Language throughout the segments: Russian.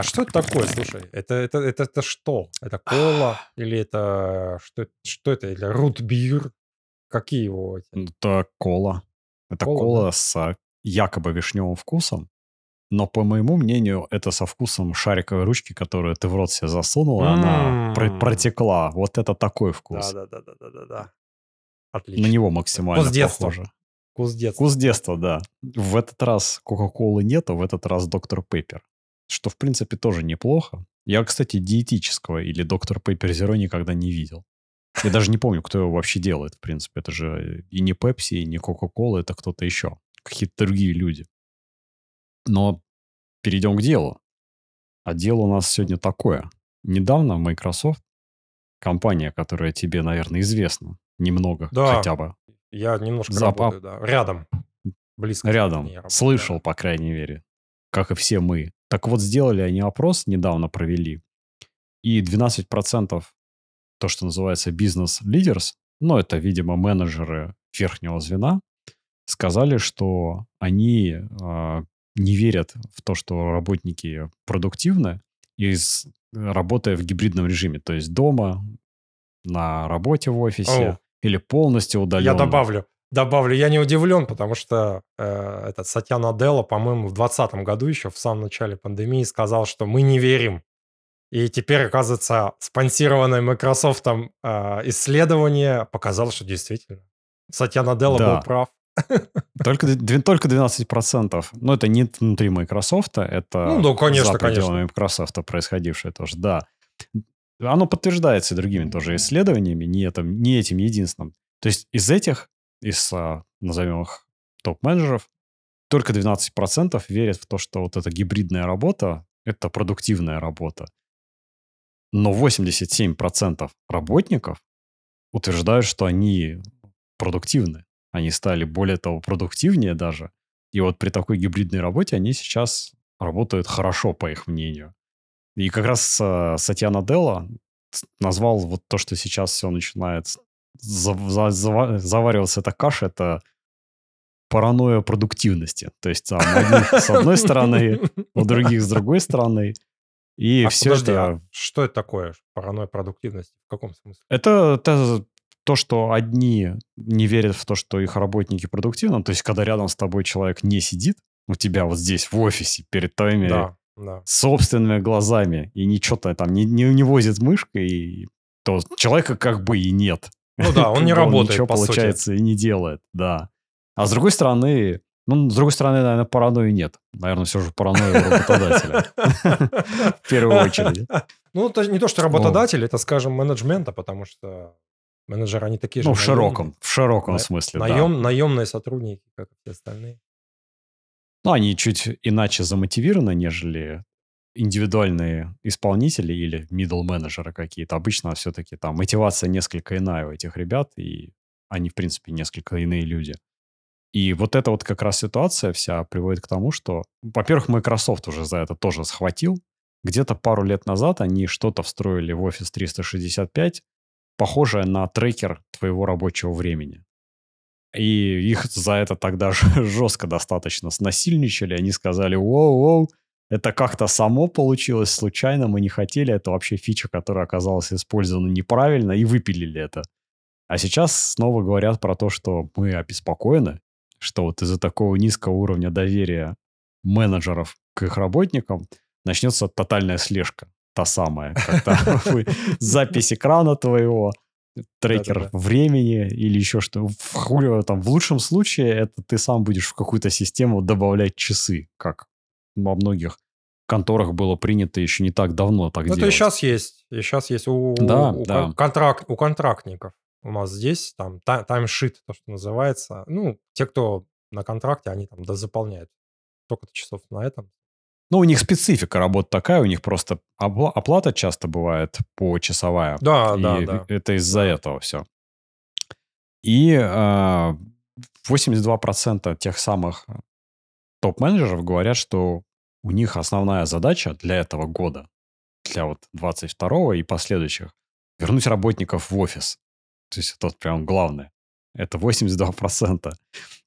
А что это такое, слушай? Это, это, это, это что? Это кола? Или это... Что, что это? Или рутбир? Какие его? эти? Это кола. Это Кола, кола, да? с якобы вишневым вкусом. Но, по моему мнению, это со вкусом шариковой ручки, которую ты в рот себе засунул, и она М. протекла. Вот это такой вкус. Да, да, да, да, да, да, да. На Отлично. него максимально Вкус детства. похоже. Вкус детства. Вкус детства, да. В этот раз Кока-Колы нету, в этот раз Доктор Пеппер. Что, в принципе, тоже неплохо. Я, кстати, диетического или Доктор Пеппер Зеро никогда не видел. Я даже не помню, кто его вообще делает, в принципе. Это же и не Пепси, и не Кока-Кола, это кто-то еще. Какие-то другие люди. Но перейдем к делу. А дело у нас сегодня такое. Недавно Microsoft, компания, которая тебе, наверное, известна, немного Да. хотя бы, Я немножко Запа- работаю, да. Рядом. Близко. Рядом. Слышал, по крайней мере. Как и все мы. Так вот, сделали они опрос, недавно провели. И 12% то, что называется бизнес-лидерс, ну, это, видимо, менеджеры верхнего звена, сказали, что они а, не верят в то, что работники продуктивны, из, работая в гибридном режиме. То есть дома, на работе в офисе О. или полностью удаленно. Я добавлю. Добавлю, я не удивлен, потому что э, этот Сатья Наделла, по-моему, в 2020 году еще, в самом начале пандемии, сказал, что мы не верим. И теперь, оказывается, спонсированное Microsoft э, исследование показало, что действительно. Сатья Наделла Да. был прав. Только, только 12%. Но это не внутри Microsoft, это Ну да, конечно, за пределами конечно. Microsoft происходившее тоже, да. Оно подтверждается другими тоже исследованиями, не, этим, не этим единственным. То есть из этих, из, а, назовем их, топ-менеджеров, только 12% верят в то, что вот эта гибридная работа – это продуктивная работа. Но 87% работников утверждают, что они продуктивны. Они стали, более того, продуктивнее даже. И вот при такой гибридной работе они сейчас работают хорошо, по их мнению. И как раз э, Сатья Наделла назвал вот то, что сейчас все начинает за- за- зава- завариваться эта каша, это паранойя продуктивности. То есть там одних с одной стороны, у других с другой стороны. И А все подожди, это... а что это такое? Паранойя продуктивности? В каком смысле? Это, это то, что одни не верят в то, что их работники продуктивны. То есть, когда рядом с тобой человек не сидит, у тебя вот здесь в офисе, перед твоими Да, да. собственными глазами, и ничего-то там не, не, не возит мышкой, и то человека как бы и нет. Ну да, он не работает, Ничего, получается, и не делает, да. А с другой стороны, ну, с другой стороны, наверное, паранойи нет. Наверное, все же паранойя работодателя. В первую очередь. Ну, это не то, что работодатель, это, скажем, менеджмента, потому что менеджеры, они такие же Ну, в широком, в широком смысле, да. Наем, Наемные сотрудники, как и все остальные. Ну, они чуть иначе замотивированы, нежели индивидуальные исполнители или middle менеджеры какие-то. Обычно все-таки там мотивация несколько иная у этих ребят, и они, в принципе, несколько иные люди. И вот эта вот как раз ситуация вся приводит к тому, что, во-первых, Microsoft уже за это тоже схватил. Где-то пару лет назад они что-то встроили в Office 365, похожее на трекер твоего рабочего времени. И их за это тогда жестко достаточно снасильничали. Они сказали, воу-воу, это как-то само получилось случайно, мы не хотели. Это вообще фича, которая оказалась использована неправильно, и выпилили это. А сейчас снова говорят про то, что мы обеспокоены, что вот из-за такого низкого уровня доверия менеджеров к их работникам начнется тотальная слежка. Та самая, когда запись экрана твоего, трекер Да-да-да. времени или еще что. В, там, в лучшем случае это ты сам будешь в какую-то систему добавлять часы, как во многих конторах было принято еще не так давно так Ну, это и делать. сейчас есть. И сейчас есть у, Да, у, да. кон- контракт, у контрактников. У нас здесь там та- таймшит, то, что называется. Ну, те, кто на контракте, они там дозаполняют столько-то часов на этом. Ну, у них специфика работы такая, у них просто оплата часто бывает почасовая. Да, И да, да. это из-за этого все. И а, 82% тех самых топ-менеджеров говорят, что у них основная задача для этого года, для вот 22 и последующих, вернуть работников в офис. То есть это вот прям главное. Это 82%.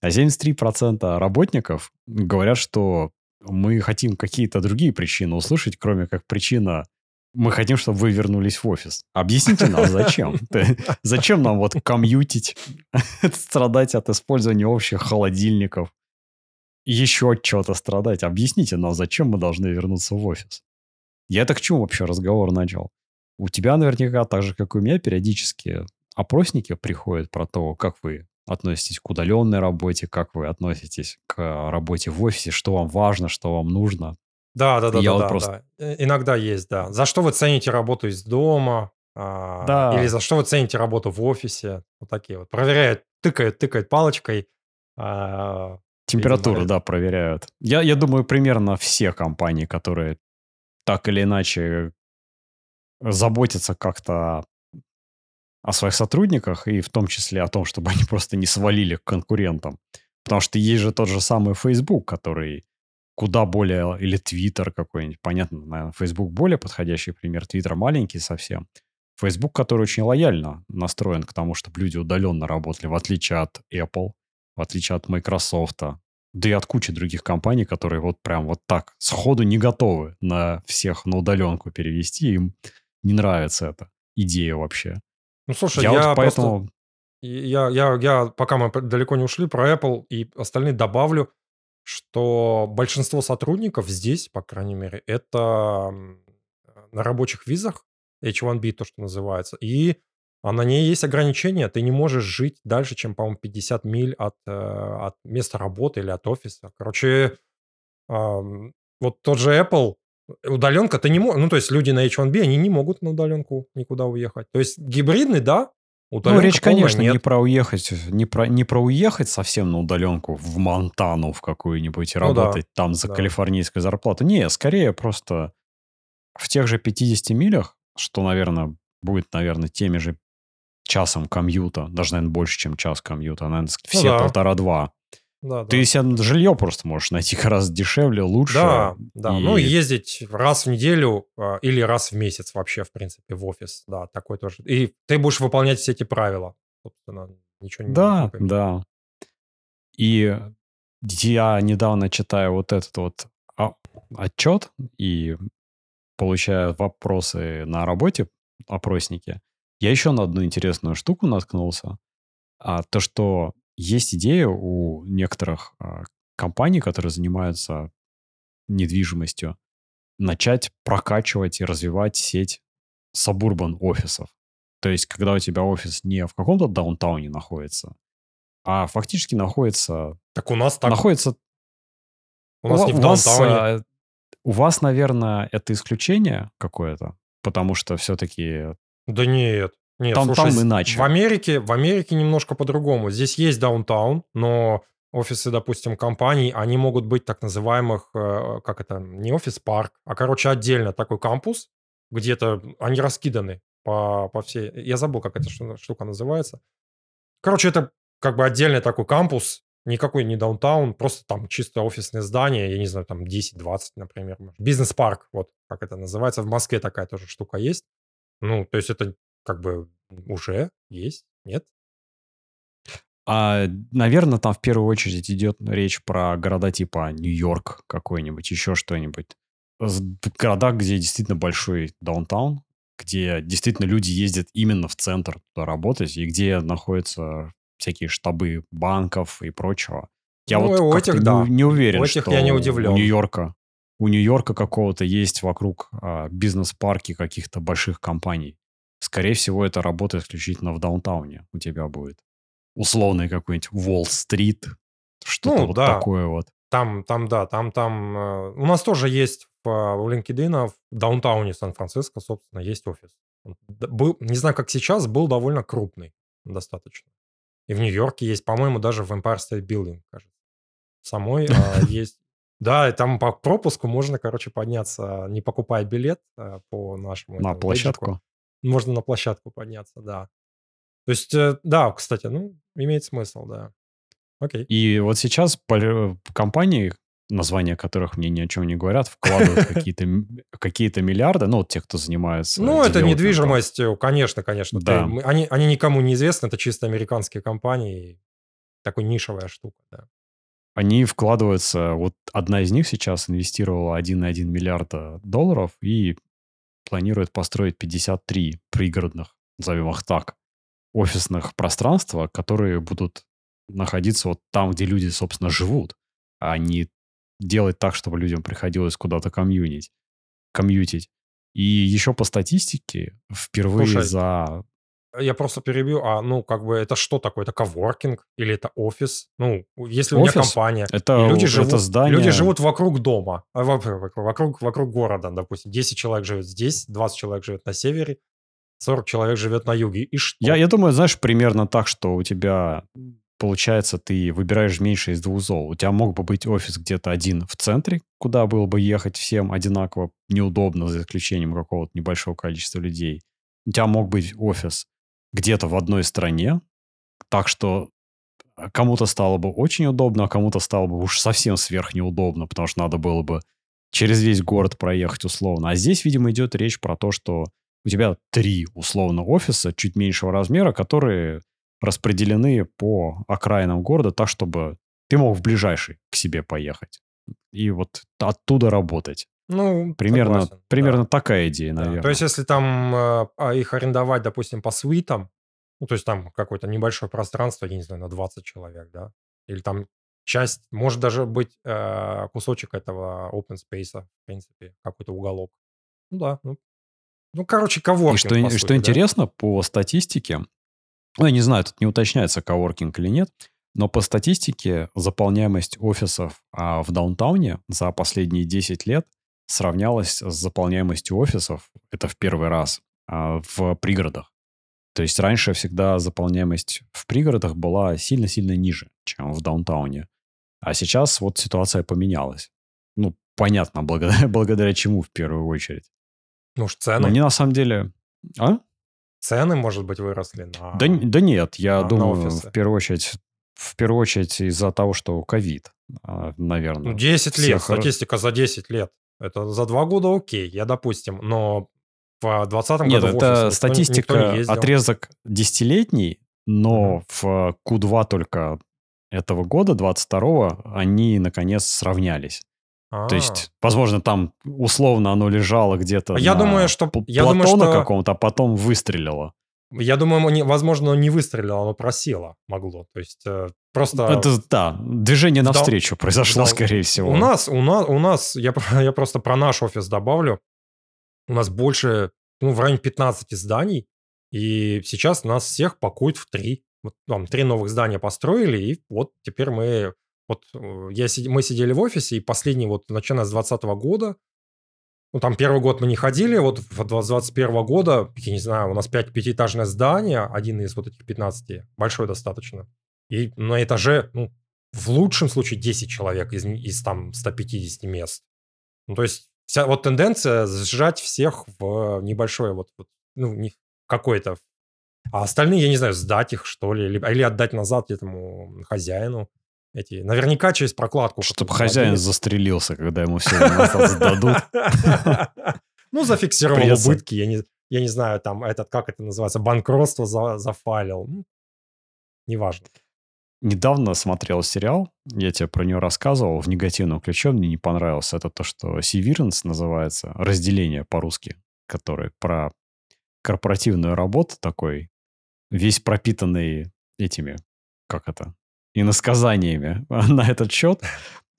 А 73% работников говорят, что мы хотим какие-то другие причины услышать, кроме как причина мы хотим, чтобы вы вернулись в офис. Объясните нам, зачем? Зачем нам вот комьютить, страдать от использования общих холодильников, еще от чего-то страдать? Объясните нам, зачем мы должны вернуться в офис? Я так к чему вообще разговор начал? У тебя наверняка, так же, как и у меня, периодически опросники приходят про то, как вы относитесь к удаленной работе, как вы относитесь к работе в офисе, что вам важно, что вам нужно. Да, да, да, Я да, вот да, просто... да. Э, иногда есть, да. За что вы цените работу из дома? А, да. Или за что вы цените работу в офисе? Вот такие вот. Проверяют, тыкают, тыкают палочкой. А, Температуру, да, проверяют. Я, я думаю, примерно все компании, которые так или иначе заботятся как-то о своих сотрудниках и в том числе о том, чтобы они просто не свалили к конкурентам. Потому что есть же тот же самый Facebook, который куда более... Или Twitter какой-нибудь. Понятно, наверное, Facebook более подходящий пример. Twitter маленький совсем. Facebook, который очень лояльно настроен к тому, чтобы люди удаленно работали, в отличие от Apple, в отличие от Microsoft, да и от кучи других компаний, которые вот прям вот так сходу не готовы на всех на удаленку перевести. Им не нравится эта идея вообще. Ну, слушай, я, я вот поэтому... Просто... Я, я, я, пока мы далеко не ушли, про Apple и остальные добавлю, что большинство сотрудников здесь, по крайней мере, это на рабочих визах, H1B то, что называется, и а на ней есть ограничения. Ты не можешь жить дальше, чем, по-моему, 50 миль от, э, от места работы или от офиса. Короче, вот тот же Apple, удаленка, ты не можешь... Ну, то есть люди на H1B, они не могут на удаленку никуда уехать. То есть гибридный, да, Удаленка ну, речь, конечно, нет. не про уехать, не про, не про уехать совсем на удаленку в Монтану в какую-нибудь и ну, работать да, там за да. калифорнийскую зарплату. Не, скорее просто в тех же 50 милях, что, наверное, будет, наверное, теми же часом комьюта, даже, наверное, больше, чем час комьюта, наверное, ну все ну, да. полтора-два. Да, Ты да. себе жилье просто можешь найти гораздо дешевле, лучше. Да, да. И... Ну, ездить раз в неделю э, или раз в месяц вообще, в принципе, в офис. Да, такой тоже. И ты будешь выполнять все эти правила. Собственно, ничего не Да, не да. И я недавно читаю вот этот вот отчет и получаю вопросы на работе, опросники. Я еще на одну интересную штуку наткнулся. А, то, что есть идея у некоторых а, компаний, которые занимаются недвижимостью, начать прокачивать и развивать сеть сабурбан офисов. То есть, когда у тебя офис не в каком-то даунтауне находится, а фактически находится... Так у нас так... Находится... У нас у, не в даунтауне. Вас, у вас, наверное, это исключение какое-то, потому что все-таки... Да нет. Нет, там, слушай, там иначе. В Америке, в Америке немножко по-другому. Здесь есть даунтаун, но офисы, допустим, компаний, они могут быть так называемых, э, как это, не офис-парк, а, короче, отдельно такой кампус, где-то они раскиданы по, по всей... Я забыл, как эта штука называется. Короче, это как бы отдельный такой кампус, никакой не даунтаун, просто там чисто офисное здание, я не знаю, там 10-20, например. Бизнес-парк, вот как это называется. В Москве такая тоже штука есть. Ну, то есть это как бы уже есть, нет? А, наверное, там в первую очередь идет речь про города типа Нью-Йорк какой-нибудь, еще что-нибудь. Города, где действительно большой даунтаун, где действительно люди ездят именно в центр туда работать, и где находятся всякие штабы банков и прочего. Я ну, вот у этих, не, да. не уверен, у этих что я не удивлен. у Нью-Йорка у Нью-Йорка какого-то есть вокруг а, бизнес-парки каких-то больших компаний. Скорее всего, это работает исключительно в даунтауне у тебя будет. Условный какой-нибудь Уолл-стрит, что-то ну, вот да. такое вот. Там, там, да, там, там... Э, у нас тоже есть по, у LinkedIn в даунтауне Сан-Франциско, собственно, есть офис. Был, не знаю, как сейчас, был довольно крупный достаточно. И в Нью-Йорке есть, по-моему, даже в Empire State Building, кажется. Самой а, есть... Да, и там по пропуску можно, короче, подняться, не покупая билет а, по нашему... На площадку можно на площадку подняться, да. То есть, э, да, кстати, ну, имеет смысл, да. Окей. И вот сейчас компании, названия которых мне ни о чем не говорят, вкладывают какие-то какие миллиарды, ну, вот те, кто занимается... Ну, это недвижимость, конечно, конечно. Да. Ты, они, они никому не известны, это чисто американские компании, такой нишевая штука, да. Они вкладываются... Вот одна из них сейчас инвестировала 1,1 миллиарда долларов и планирует построить 53 пригородных, назовем их так, офисных пространства, которые будут находиться вот там, где люди, собственно, живут, а не делать так, чтобы людям приходилось куда-то комьюнить, комьютить. И еще по статистике впервые Слушай, за... Я просто перебью, а ну как бы это что такое? Это коворкинг или это офис? Ну, если у меня Офис компания, — это, люди это живут, люди здание... живут вокруг дома, а, во- вокруг, вокруг, вокруг города, допустим, 10 человек живет здесь, 20 человек живет на севере, 40 человек живет на юге. И Я, что? я думаю, знаешь, примерно так, что у тебя получается, ты выбираешь меньше из двух зол. У тебя мог бы быть офис где-то один в центре, куда было бы ехать всем одинаково неудобно, за исключением какого-то небольшого количества людей. У тебя мог быть офис где-то в одной стране, так что а, кому-то стало бы очень удобно, а кому-то стало бы уж совсем сверх неудобно, потому что надо было бы через весь город проехать условно. А здесь, видимо, идет речь про то, что у тебя три условно офиса чуть меньшего размера, которые распределены по окраинам города так, чтобы ты мог в ближайший к себе поехать. И вот оттуда работать. Ну, Примерно, согласен, да. примерно такая идея, Да. наверное. То есть, если там э, их арендовать, допустим, по свитам, ну, то есть там какое-то небольшое пространство, я не знаю, на 20 человек, да, или там часть, может даже быть э, кусочек этого open space, в принципе, какой-то уголок. Ну да, ну, ну короче, И коворкинг, что, по что сути, да? интересно, по статистике, ну, я не знаю, тут не уточняется, коворкинг или нет, но по статистике заполняемость офисов а, в даунтауне за последние 10 лет сравнялась с заполняемостью офисов, это в первый раз, а, в пригородах. То есть раньше всегда заполняемость в пригородах была сильно-сильно ниже, чем в даунтауне. А сейчас вот ситуация поменялась. Ну, понятно, благодаря, благодаря чему в первую очередь. Ну, уж Но цены, не на самом деле... А? цены, может быть, выросли на... Да, да нет, я на- на думаю, офисы. в первую очередь, в первую очередь из-за того, что ковид, а, наверное. Ну, 10 лет, всех статистика за 10 лет. Это за два года окей, я допустим, но в 2020 Нет, году офис это статистика, никто не ездил. отрезок десятилетний, но Мгм. в Q2 только этого года, 22 они, наконец, сравнялись. А. То есть, возможно, там условно оно лежало где-то Я на думаю, что- я думаю, что- каком-то, а потом выстрелило. Я думаю, не- возможно, оно не выстрелило, оно просело могло. То есть э, просто... Это, да, движение навстречу произошло, в дал- скорее всего. У нас, у нас, у нас я, я просто про наш офис добавлю. У нас больше, ну, в районе 15 зданий, и сейчас нас всех пакуют в три. Вот там три новых здания построили, и вот теперь мы... Вот э, я, мы сидели в офисе, и последний вот, начиная с 2020 года, ну, там первый год мы не ходили, вот в 2021 года, я не знаю, у нас 5 пятиэтажное здание, один из вот этих 15, большой достаточно. И на этаже, ну, в лучшем случае 10 человек из, из там 150 мест. Ну, то есть вся вот тенденция сжать всех в небольшое вот, вот ну, не какое-то. А остальные, я не знаю, сдать их, что ли, или, или отдать назад этому хозяину. Эти, наверняка через прокладку. Чтобы хозяин продают. застрелился, когда ему все сдадут. Ну, зафиксировал Придется. убытки, я не, я не знаю, там, этот, как это называется, банкротство за, зафайлил. Ну, неважно. Недавно смотрел сериал, я тебе про него рассказывал, в негативном ключе мне не понравился. Это то, что Severance называется, разделение по-русски, который про корпоративную работу такой, весь пропитанный этими, как это, иносказаниями на этот счет,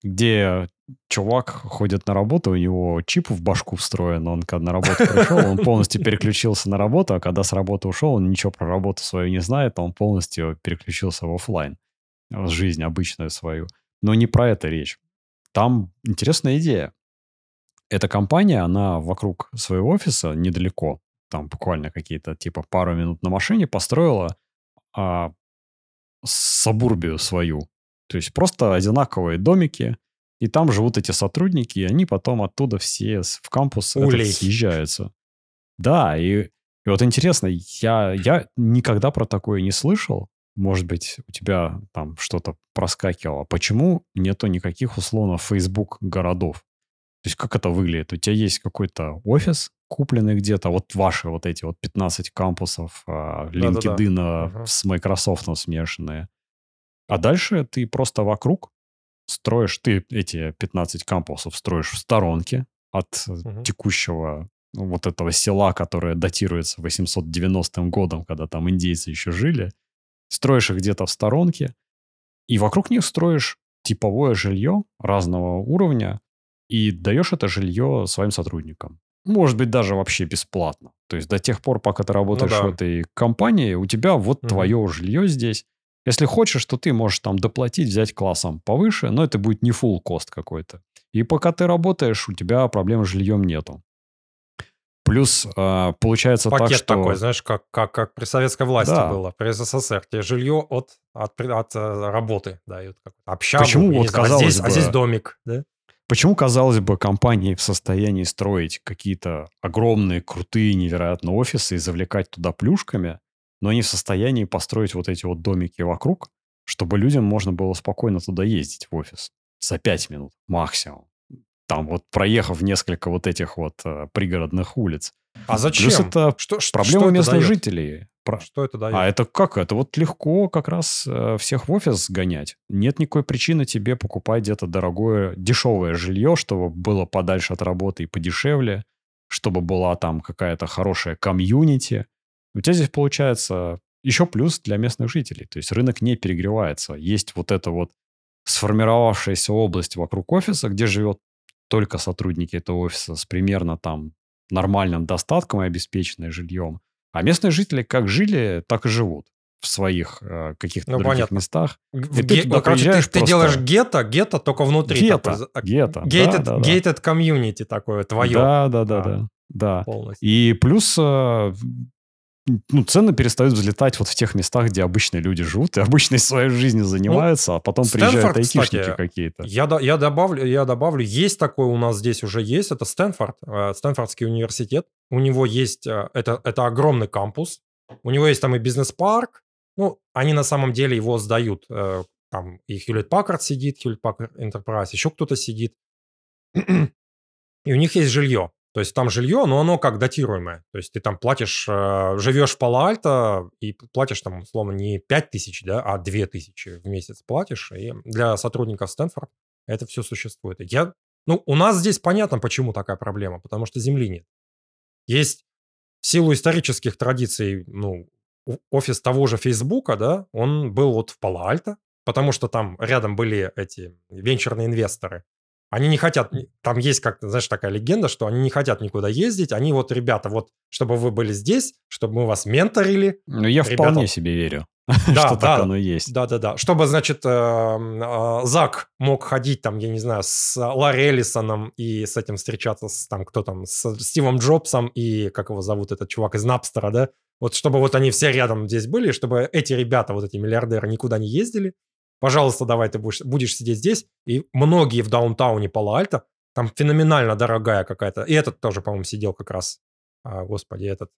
где чувак ходит на работу, у него чип в башку встроен, он когда на работу пришел, он полностью переключился на работу, а когда с работы ушел, он ничего про работу свою не знает, он полностью переключился в офлайн, в жизнь обычную свою. Но не про это речь. Там интересная идея. Эта компания, она вокруг своего офиса недалеко, там буквально какие-то типа пару минут на машине построила а, сабурбию свою. То есть просто одинаковые домики, и там живут эти сотрудники, и они потом оттуда все в кампус этот съезжаются. Да, и, и вот интересно, я, я никогда про такое не слышал. Может быть, у тебя там что-то проскакивало. Почему нету никаких условно Facebook городов? То есть как это выглядит? У тебя есть какой-то офис, купленный где-то, вот ваши вот эти вот 15 кампусов, а. LinkedIn Ага. с Microsoft смешанные. А дальше ты просто вокруг строишь, ты эти 15 кампусов строишь в сторонке от угу. текущего ну, вот этого села, которое датируется 890 годом, когда там индейцы еще жили, строишь их где-то в сторонке, и вокруг них строишь типовое жилье разного уровня и даешь это жилье своим сотрудникам. Может быть, даже вообще бесплатно. То есть до тех пор, пока ты работаешь ну, да. в этой компании, у тебя вот угу. твое жилье здесь. Если хочешь, то ты можешь там доплатить, взять классом повыше, но это будет не full кост какой-то. И пока ты работаешь, у тебя проблем с жильем нету. Плюс э, получается Пакет так, что... такой, знаешь, как, как, как при советской власти да. было, при СССР. Тебе жилье от, от, от э, работы дают. Общагу, Почему вот, знаю, казалось а здесь, бы... а здесь домик, да? Почему, казалось бы, компании в состоянии строить какие-то огромные, крутые, невероятные офисы и завлекать туда плюшками, но они в состоянии построить вот эти вот домики вокруг, чтобы людям можно было спокойно туда ездить в офис за пять минут максимум там вот проехав несколько вот этих вот э, пригородных улиц. А зачем? Плюс это что, проблема что местных это жителей. Про... Что это дает? А это как? Это вот легко как раз э, всех в офис гонять. Нет никакой причины тебе покупать где-то дорогое, дешевое жилье, чтобы было подальше от работы и подешевле, чтобы была там какая-то хорошая комьюнити. У тебя здесь получается еще плюс для местных жителей. То есть рынок не перегревается. Есть вот эта вот сформировавшаяся область вокруг офиса, где живет только сотрудники этого офиса с примерно там нормальным достатком и обеспеченным жильем. А местные жители как жили, так и живут в своих э, каких-то ну, других понятно. местах. В и ге- ты, ну, короче, ты, просто... ты делаешь гетто, гетто только внутри. Гетто, такой, гетто. Gated, да, да, gated community такое, твое. Да, да, да, да. да. Полностью. И плюс э, ну, цены перестают взлетать вот в тех местах, где обычные люди живут и обычной своей жизнью занимаются, ну, а потом Стэнфорд, приезжают айтишники какие-то. Я, я, добавлю, я добавлю, есть такой у нас здесь уже есть, это Стэнфорд, э, Стэнфордский университет. У него есть, э, это, это огромный кампус, у него есть там и бизнес-парк, ну, они на самом деле его сдают. Э, там и Хьюлетт Паккард сидит, Хьюлетт Паккард Enterprise, еще кто-то сидит. И у них есть жилье. То есть там жилье, но оно как датируемое. То есть ты там платишь, э, живешь в Пало-Альто и платишь там, условно, не 5 тысяч, да, а 2 тысячи в месяц платишь. И для сотрудников Стэнфорд это все существует. Я, ну, у нас здесь понятно, почему такая проблема, потому что земли нет. Есть в силу исторических традиций, ну, офис того же Фейсбука, да, он был вот в Пало-Альто, потому что там рядом были эти венчурные инвесторы. Они не хотят, там есть, как, знаешь, такая легенда, что они не хотят никуда ездить. Они вот, ребята, вот, чтобы вы были здесь, чтобы мы вас менторили. Ну, я ребята... вполне себе верю, да, что да, так оно есть. Да-да-да. Чтобы, значит, э, э, Зак мог ходить там, я не знаю, с Ларри Эллисоном и с этим встречаться, с, там, кто там, с Стивом Джобсом и, как его зовут, этот чувак из Напстера, да? Вот чтобы вот они все рядом здесь были, чтобы эти ребята, вот эти миллиардеры, никуда не ездили, пожалуйста, давай ты будешь, будешь сидеть здесь. И многие в даунтауне Пало-Альто, там феноменально дорогая какая-то. И этот тоже, по-моему, сидел как раз. А, господи, этот...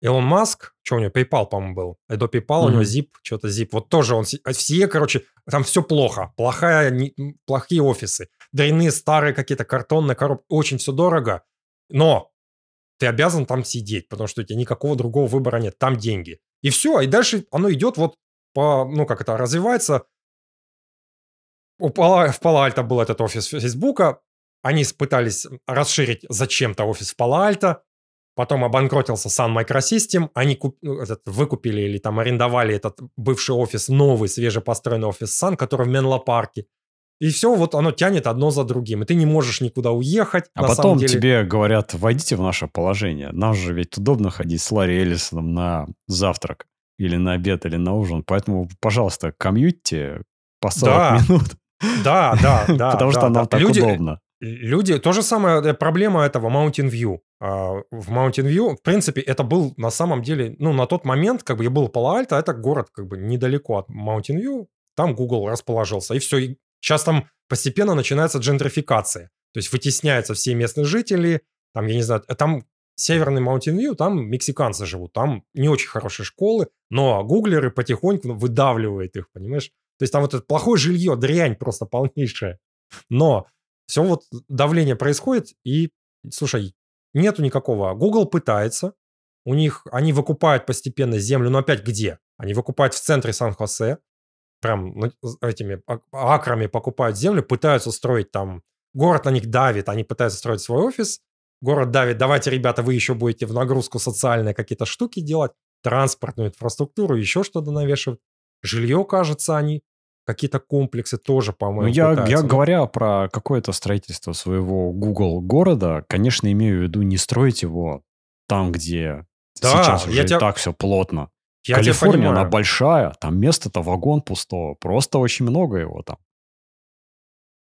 Илон Маск, что у него, PayPal, по-моему, был. И до PayPal mm-hmm. у него Zip, что-то Zip. Вот тоже он... Все, короче, там все плохо. Плохая, не, плохие офисы. Дрянные старые какие-то картонные коробки. Очень все дорого. Но ты обязан там сидеть, потому что у тебя никакого другого выбора нет. Там деньги. И все. И дальше оно идет вот по, ну, как это, развивается. У Пала, в Пало-Альто был этот офис Фейсбука. Они пытались расширить зачем-то офис в Пало-Альто. Потом обанкротился Sun Microsystem. Они куп, ну, этот, выкупили или там арендовали этот бывший офис, новый, свежепостроенный офис Sun, который в Менло-парке. И все, вот оно тянет одно за другим. И ты не можешь никуда уехать. А потом деле. тебе говорят, войдите в наше положение. Нам же ведь удобно ходить с Ларри Эллисоном на завтрак или на обед, или на ужин. Поэтому, пожалуйста, комьюте по 40 да. минут. Да, да, да. Потому что нам так удобно. Люди, то же самое, э, проблема этого Mountain View. А, в Mountain View, в принципе, это был на самом деле, ну, на тот момент, как бы я был Пало-Альто, это город как бы недалеко от Mountain View, там Google расположился, и все. И сейчас там постепенно начинается джентрификация. То есть вытесняются все местные жители, там, я не знаю, там северный View, там мексиканцы живут, там не очень хорошие школы, но гуглеры потихоньку выдавливают их, понимаешь? То есть там вот это плохое жилье, дрянь просто полнейшая. Но все вот давление происходит, и, слушай, нету никакого. Google пытается, у них, они выкупают постепенно землю, но опять где? Они выкупают в центре Сан-Хосе, прям этими акрами покупают землю, пытаются строить там, город на них давит, они пытаются строить свой офис, город давит, давайте, ребята, вы еще будете в нагрузку социальные какие-то штуки делать, транспортную инфраструктуру, еще что-то навешивают. Жилье, кажется, они какие-то комплексы тоже, по-моему, ну, я, пытаются. я говоря про какое-то строительство своего Google города, конечно, имею в виду не строить его там, где да, сейчас уже тебя... так все плотно. Я Калифорния, она большая, там место-то вагон пустого, просто очень много его там.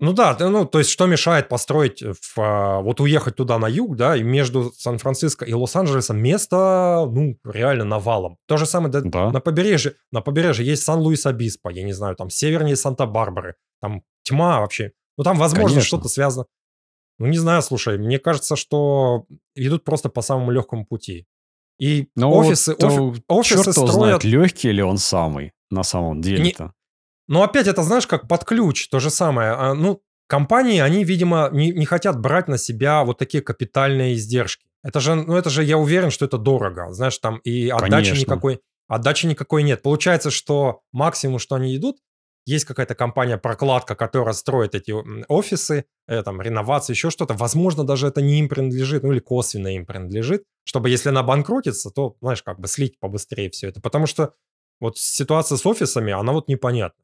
Ну да, ну то есть что мешает построить, в, а, вот уехать туда на юг, да, и между Сан-Франциско и Лос-Анджелесом место, ну, реально навалом. То же самое да, да. на побережье, на побережье есть Сан-Луис-Обиспо, я не знаю, там севернее Санта-Барбары, там тьма вообще. Ну там, возможно, что-то связано. Ну не знаю, слушай, мне кажется, что идут просто по самому легкому пути. И Но офисы, вот, офи, офисы черт строят... знает, легкий ли он самый на самом деле-то. Но опять это, знаешь, как под ключ, то же самое. А, ну, компании, они, видимо, не, не хотят брать на себя вот такие капитальные издержки. Это же, ну, это же, я уверен, что это дорого. Знаешь, там и отдачи Конечно. никакой, отдачи никакой нет. Получается, что максимум, что они идут, есть какая-то компания-прокладка, которая строит эти офисы, э, там, реновации, еще что-то. Возможно, даже это не им принадлежит, ну или косвенно им принадлежит, чтобы если она банкротится, то, знаешь, как бы слить побыстрее все это. Потому что вот ситуация с офисами, она вот непонятна.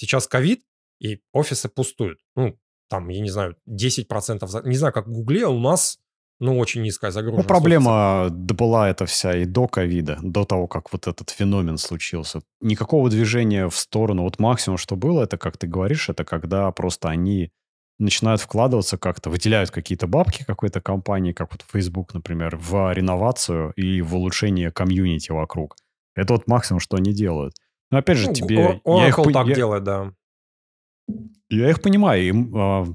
Сейчас ковид, и офисы пустуют. Ну, там, я не знаю, 10%. Не знаю, как в Гугле, у нас ну, очень низкая загрузка. Ну, проблема офиса. была эта вся и до ковида, до того, как вот этот феномен случился. Никакого движения в сторону. Вот максимум, что было, это, как ты говоришь, это когда просто они начинают вкладываться как-то, выделяют какие-то бабки какой-то компании, как вот Facebook, например, в реновацию и в улучшение комьюнити вокруг. Это вот максимум, что они делают. Но опять же, ну, тебе... Oracle я их, так я, делает, да. Я их понимаю. Им, а,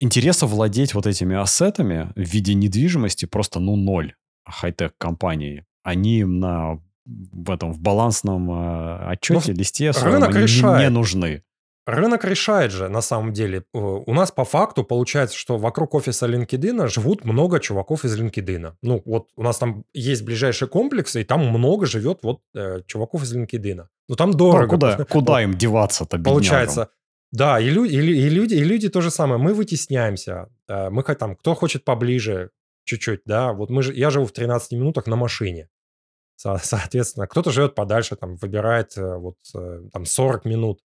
интереса владеть вот этими ассетами в виде недвижимости просто, ну, ноль хай-тек компании. Они на в этом в балансном э, отчете, Но листе своем, они не, не нужны. Рынок решает же, на самом деле. У нас по факту получается, что вокруг офиса LinkedIn живут много чуваков из LinkedIn. Ну, вот у нас там есть ближайшие комплексы, и там много живет вот э, чуваков из LinkedIn. Ну, там дорого. Ну, куда, куда им деваться-то, беднягам? Получается, да, и, лю- и, и, люди, и люди то же самое. Мы вытесняемся. Э, мы там, кто хочет поближе чуть-чуть, да. Вот мы же, я живу в 13 минутах на машине. Со- соответственно, кто-то живет подальше, там, выбирает э, вот э, там 40 минут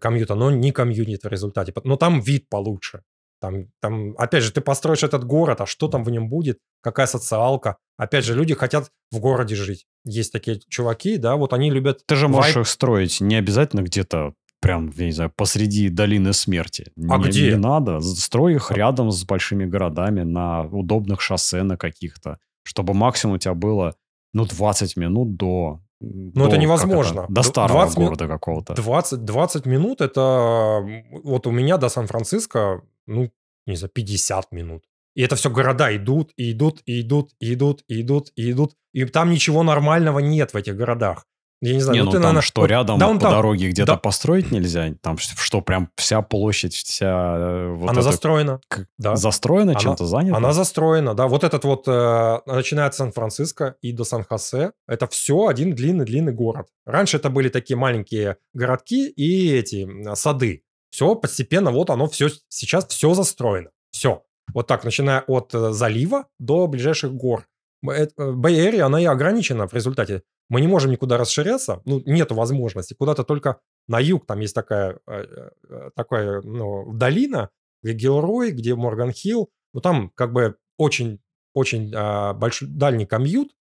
комьюта, но не комьюнит в результате. Но там вид получше. Там, там, опять же, ты построишь этот город, а что там в нем будет? Какая социалка? Опять же, люди хотят в городе жить. Есть такие чуваки, да, вот они любят... Ты же можешь их строить не обязательно где-то прям, я не знаю, посреди долины смерти. А не, где? Не надо. Строй их а рядом с большими городами, на удобных шоссе на каких-то, чтобы максимум у тебя было, ну, 20 минут до ну, это невозможно. Это, до старого 20 города какого-то. 20, 20 минут это... Вот у меня до Сан-Франциско, ну, не знаю, 50 минут. И это все города идут, и идут, и идут, и идут, и идут, и идут. И там ничего нормального нет в этих городах. Я не знаю, не, ну, ну ты, там наверное, что, вот, рядом да, по там, дороге где-то да. построить нельзя? Там что, прям вся площадь, вся... Э, вот она это, застроена. К, да. Застроена, она, чем-то занята? Она застроена, да. Вот этот вот, э, начиная от Сан-Франциско и до Сан-Хосе, это все один длинный-длинный город. Раньше это были такие маленькие городки и эти сады. Все постепенно, вот оно все, сейчас все застроено. Все. Вот так, начиная от э, залива до ближайших гор. Бэй-Эри, она и ограничена в результате. Мы не можем никуда расширяться, ну, нет возможности. Куда-то только на юг, там есть такая, э, э, такая ну, долина, где Гилрой, где Морган Хилл. Ну, там как бы очень, очень а, большой, дальний комьют.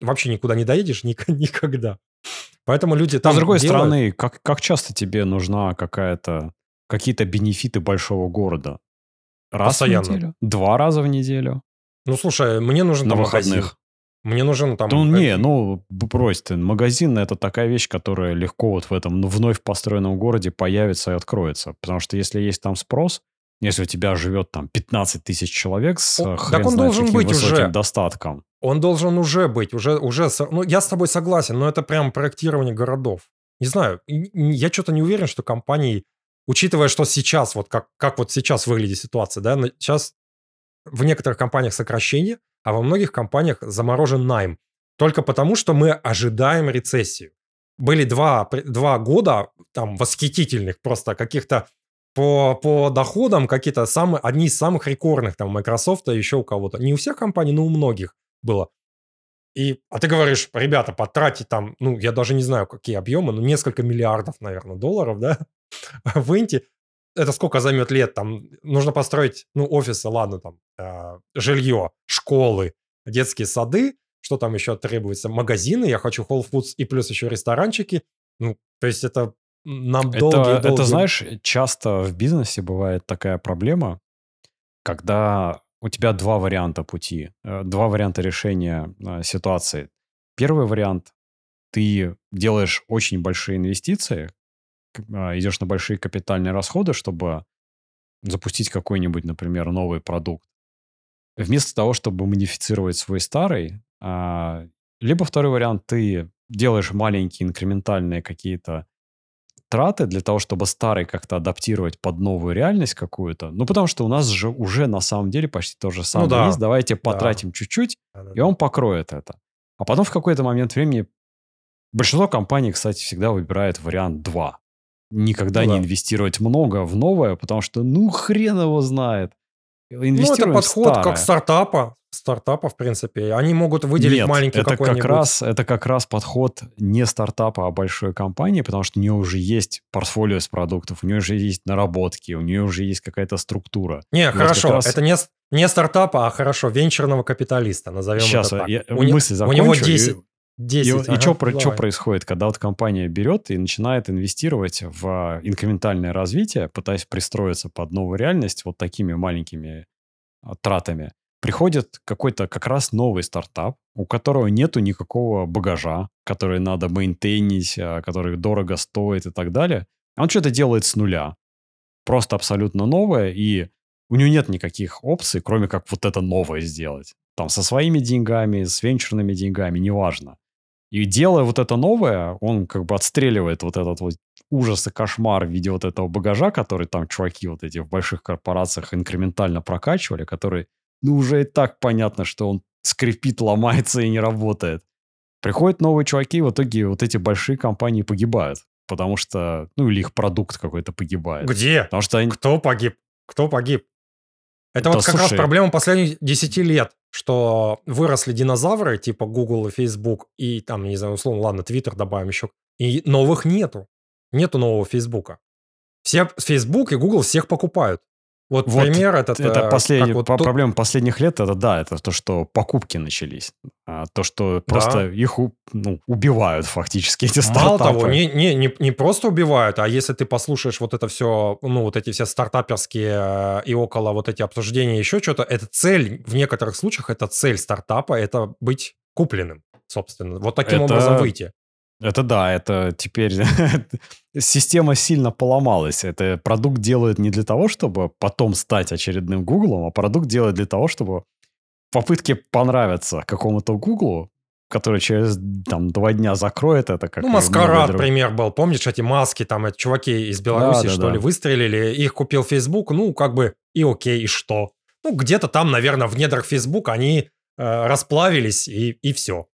Вообще никуда не доедешь ник- никогда. Поэтому люди там Но, с другой делают... стороны, как, как часто тебе нужна какая-то какие-то бенефиты большого города? Раз Постоянно. в неделю? Два раза в неделю? Ну, слушай, мне нужен... На выходных. Магазин. Мне нужен там... Ну, не, ну, брось ты. Магазин – это такая вещь, которая легко вот в этом вновь построенном городе появится и откроется. Потому что если есть там спрос, если у тебя живет там 15 тысяч человек с он, хрен так он знает должен быть уже. достатком. Он должен уже быть, уже, уже, ну, я с тобой согласен, но это прям проектирование городов. Не знаю, я что-то не уверен, что компании, учитывая, что сейчас, вот как, как вот сейчас выглядит ситуация, да, сейчас в некоторых компаниях сокращение, а во многих компаниях заморожен найм. Только потому, что мы ожидаем рецессию. были два, два года там восхитительных просто каких-то по, по доходам какие-то самые, одни из самых рекордных там Microsoft, а еще у кого-то. Не у всех компаний, но у многих было. И, а ты говоришь, ребята, потратить там, ну, я даже не знаю, какие объемы, ну, несколько миллиардов, наверное, долларов, да, в Инте. Это сколько займет лет? Там нужно построить, ну, офисы, ладно, там, э, жилье, школы, детские сады, что там еще требуется, магазины, я хочу Whole Foods и плюс еще ресторанчики. Ну, то есть это нам это, долгие, долгие... Это, знаешь, часто в бизнесе бывает такая проблема, когда у тебя два варианта пути, э, два варианта решения э, ситуации. Первый вариант – ты делаешь очень большие инвестиции, идешь на большие капитальные расходы, чтобы запустить какой-нибудь, например, новый продукт. Вместо того, чтобы модифицировать свой старый, а, либо второй вариант – ты делаешь маленькие инкрементальные какие-то траты для того, чтобы старый как-то адаптировать под новую реальность какую-то. Ну, потому что у нас же уже на самом деле почти то же ну самое ну, да. есть. Давайте потратим да. чуть-чуть, да, да, и он покроет это. А потом в какой-то момент времени большинство компаний, кстати, всегда выбирает вариант 2. Никогда ну, не да. инвестировать много в новое, потому что ну хрен его знает. Ну, это подход как стартапа стартапа, в принципе. Они могут выделить Нет, маленький это. Как раз, это как раз подход не стартапа, а большой компании, потому что у нее уже есть портфолио из продуктов, у нее уже есть наработки, у нее уже есть какая-то структура. Не, и хорошо, вот раз... это не, не стартапа, а хорошо, венчурного капиталиста, назовем Сейчас, это так. Я, у мысль закончу. У него 10... 10 и, ага, и что, про, что происходит, когда вот компания берет и начинает инвестировать в инкрементальное развитие, пытаясь пристроиться под новую реальность вот такими маленькими а, тратами, приходит какой-то как раз новый стартап, у которого нету никакого багажа, который надо мейнтейнить, а, который дорого стоит и так далее. Он что-то делает с нуля. Просто абсолютно новое, и у него нет никаких опций, кроме как вот это новое сделать. Там со своими деньгами, с венчурными деньгами, неважно. И делая вот это новое, он как бы отстреливает вот этот вот ужас и кошмар в виде вот этого багажа, который там чуваки вот эти в больших корпорациях инкрементально прокачивали, который ну уже и так понятно, что он скрипит, ломается и не работает. Приходят новые чуваки, и в итоге вот эти большие компании погибают. Потому что, ну или их продукт какой-то погибает. Где? Потому что они... Кто погиб? Кто погиб? Это да, вот как слушай... раз проблема последних 10 лет, что выросли динозавры, типа Google и Facebook, и там, не знаю, условно, ладно, Twitter добавим еще, и новых нету. Нету нового Фейсбука. Все Facebook и Google всех покупают. Вот, вот пример этот... Это э, последний, вот проблема последних лет, это да, это то, что покупки начались. А, то, что просто да. их ну, убивают фактически эти стартапы. Мало того, не, не, не, не просто убивают, а если ты послушаешь вот это все, ну, вот эти все стартаперские э, и около вот эти обсуждения, еще что-то, это цель, в некоторых случаях это цель стартапа, это быть купленным, собственно. Вот таким это... образом выйти. Это да, это теперь система сильно поломалась. Это продукт делают не для того, чтобы потом стать очередным Гуглом, а продукт делают для того, чтобы в попытке понравиться какому-то Гуглу, который через там два дня закроет это. Как ну, Маскарад, друг... пример был. Помнишь, эти маски, там, эти чуваки из Беларуси, да, да, что да. ли, выстрелили, их купил Facebook, ну, как бы и окей, и что? Ну, где-то там, наверное, в недрах Facebook они э, расплавились, и, и все.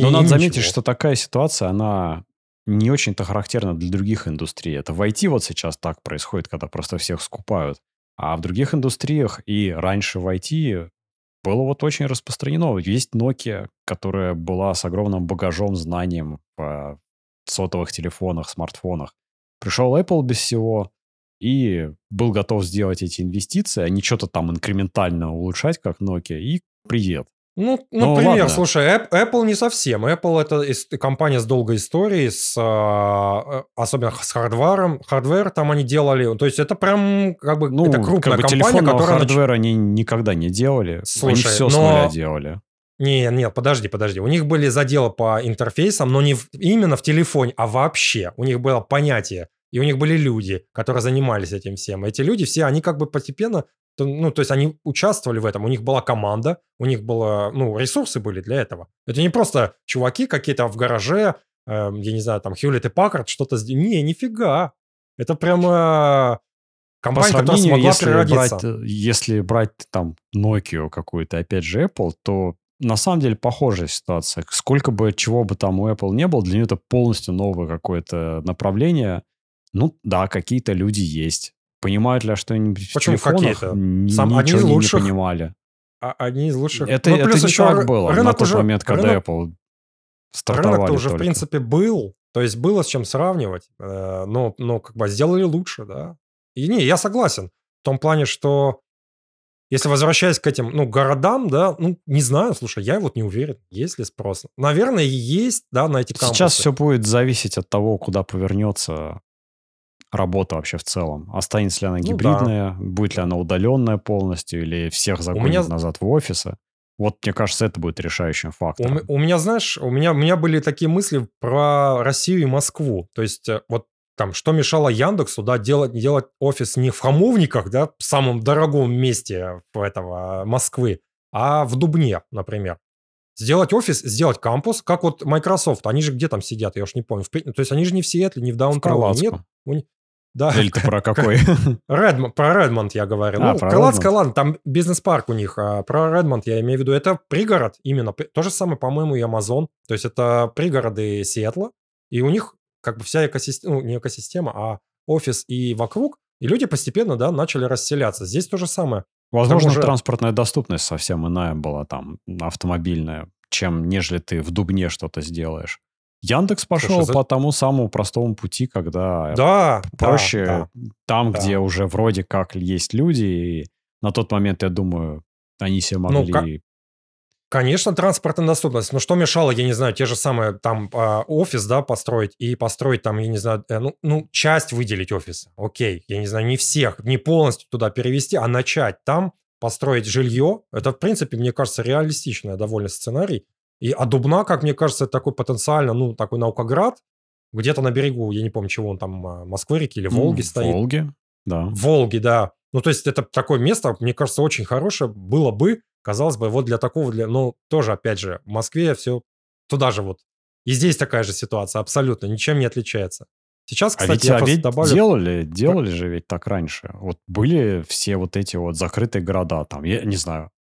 Но надо ничего. заметить, что такая ситуация, она не очень-то характерна для других индустрий. Это в IT вот сейчас так происходит, когда просто всех скупают. А в других индустриях и раньше в IT было вот очень распространено. Есть Nokia, которая была с огромным багажом знанием в сотовых телефонах, смартфонах. Пришел Apple без всего и был готов сделать эти инвестиции, а не что-то там инкрементально улучшать, как Nokia, и привет. Ну, ну, например, слушай, Apple не совсем. Apple это компания с долгой историей, с, а, особенно с hardware ом. Hardware там они делали. То есть это прям как бы ну, это крупная как бы компания, которая... hardware они никогда не делали. Слушай, они все но... с нуля делали. Не, нет, подожди, подожди. У них были заделы по интерфейсам, но не в, именно в телефоне, а вообще. У них было понятие, и у них были люди, которые занимались этим всем. Эти люди все, они как бы постепенно ну, то есть они участвовали в этом, у них была команда, у них было, ну, ресурсы были для этого. Это не просто чуваки какие-то в гараже, э, я не знаю, там, Хьюлит и Паккард что-то сделали. Не, нифига. Это прямо компания, которая смогла если пригодиться. Брать, если брать там Nokia какую-то, опять же, Apple, то на самом деле похожая ситуация. Сколько бы чего бы там у Apple не было, для нее это полностью новое какое-то направление. Ну да, какие-то люди есть. Понимают ли что-нибудь в Почему телефонах? какие-то? Сам- ничего они лучших. не понимали. А одни из лучших. Это, Ну, это не еще так было на рынок тот уже- момент, когда рынок- Apple стартовали Рынок-то уже, в только. принципе, был. То есть было с чем сравнивать. э, Но, но как бы сделали лучше, да. И не, я согласен. В том плане, что если возвращаясь к этим, ну, городам, да, ну, не знаю, слушай, я вот не уверен, есть ли спрос. Наверное, есть, да, на эти кампусы. Сейчас все будет зависеть от того, куда повернется работа вообще в целом. Останется ли она Ну да. гибридная, будет ли она удаленная полностью, или всех загонят меня- назад в офисы. Вот, мне кажется, это будет решающим У, фактором. м- у меня, знаешь, у меня, у меня были такие мысли про Россию и Москву. То есть, э, вот там, что мешало Яндексу, да, делать, делать офис не в Хамовниках, да, в самом дорогом месте этого Москвы, а в Дубне, например. Сделать офис, сделать кампус, как вот Microsoft. Они же где там сидят, я уж не помню. В То есть они же не в Сиэтле, не в Даунтауне. Нет, у да, Или ты про какой? Редмонд, про Редмонд я говорю. А, ну, Редмонд. ладно, там бизнес-парк у них. А про Редмонд я имею в виду. Это пригород именно. То же самое, по-моему, и Amazon. То есть это пригороды Сиэтла. И у них как бы вся экосистема, ну, не экосистема, а офис и вокруг. И люди постепенно, да, начали расселяться. Здесь то же самое. Возможно, же- транспортная доступность совсем иная была там, автомобильная, чем нежели ты в Дубне что-то сделаешь. Яндекс пошел Слушай, за- по тому самому простому пути, когда Да, да, проще да. там, да. где уже вроде как есть люди. И на тот момент, я думаю, они себе могли... Ну, ка- Конечно, транспортная доступность. Но что мешало, я не знаю, те же самые там а, офис, да, построить и построить там, я не знаю, э, ну, ну, часть выделить офиса. Окей, я не знаю, не всех, не полностью туда перевести, а начать там построить жилье. Это, в принципе, мне кажется, реалистичный довольно сценарий. И а Дубна, как мне кажется, это такой потенциально, ну, такой наукоград, где-то на берегу, я не помню, чего он там, а, Москвы-реки или Волги м, стоит. Волги, да. Волги, да. Ну, то есть это такое место, мне кажется, очень хорошее было бы, казалось бы, вот для такого, для, ну, тоже, опять же, в Москве все туда же вот. И здесь такая же ситуация, абсолютно, ничем не отличается. Сейчас, А кстати, ведь, я а просто ведь добавлю... делали, делали же ведь так раньше. Вот были все вот эти вот закрытые города там, я не знаю,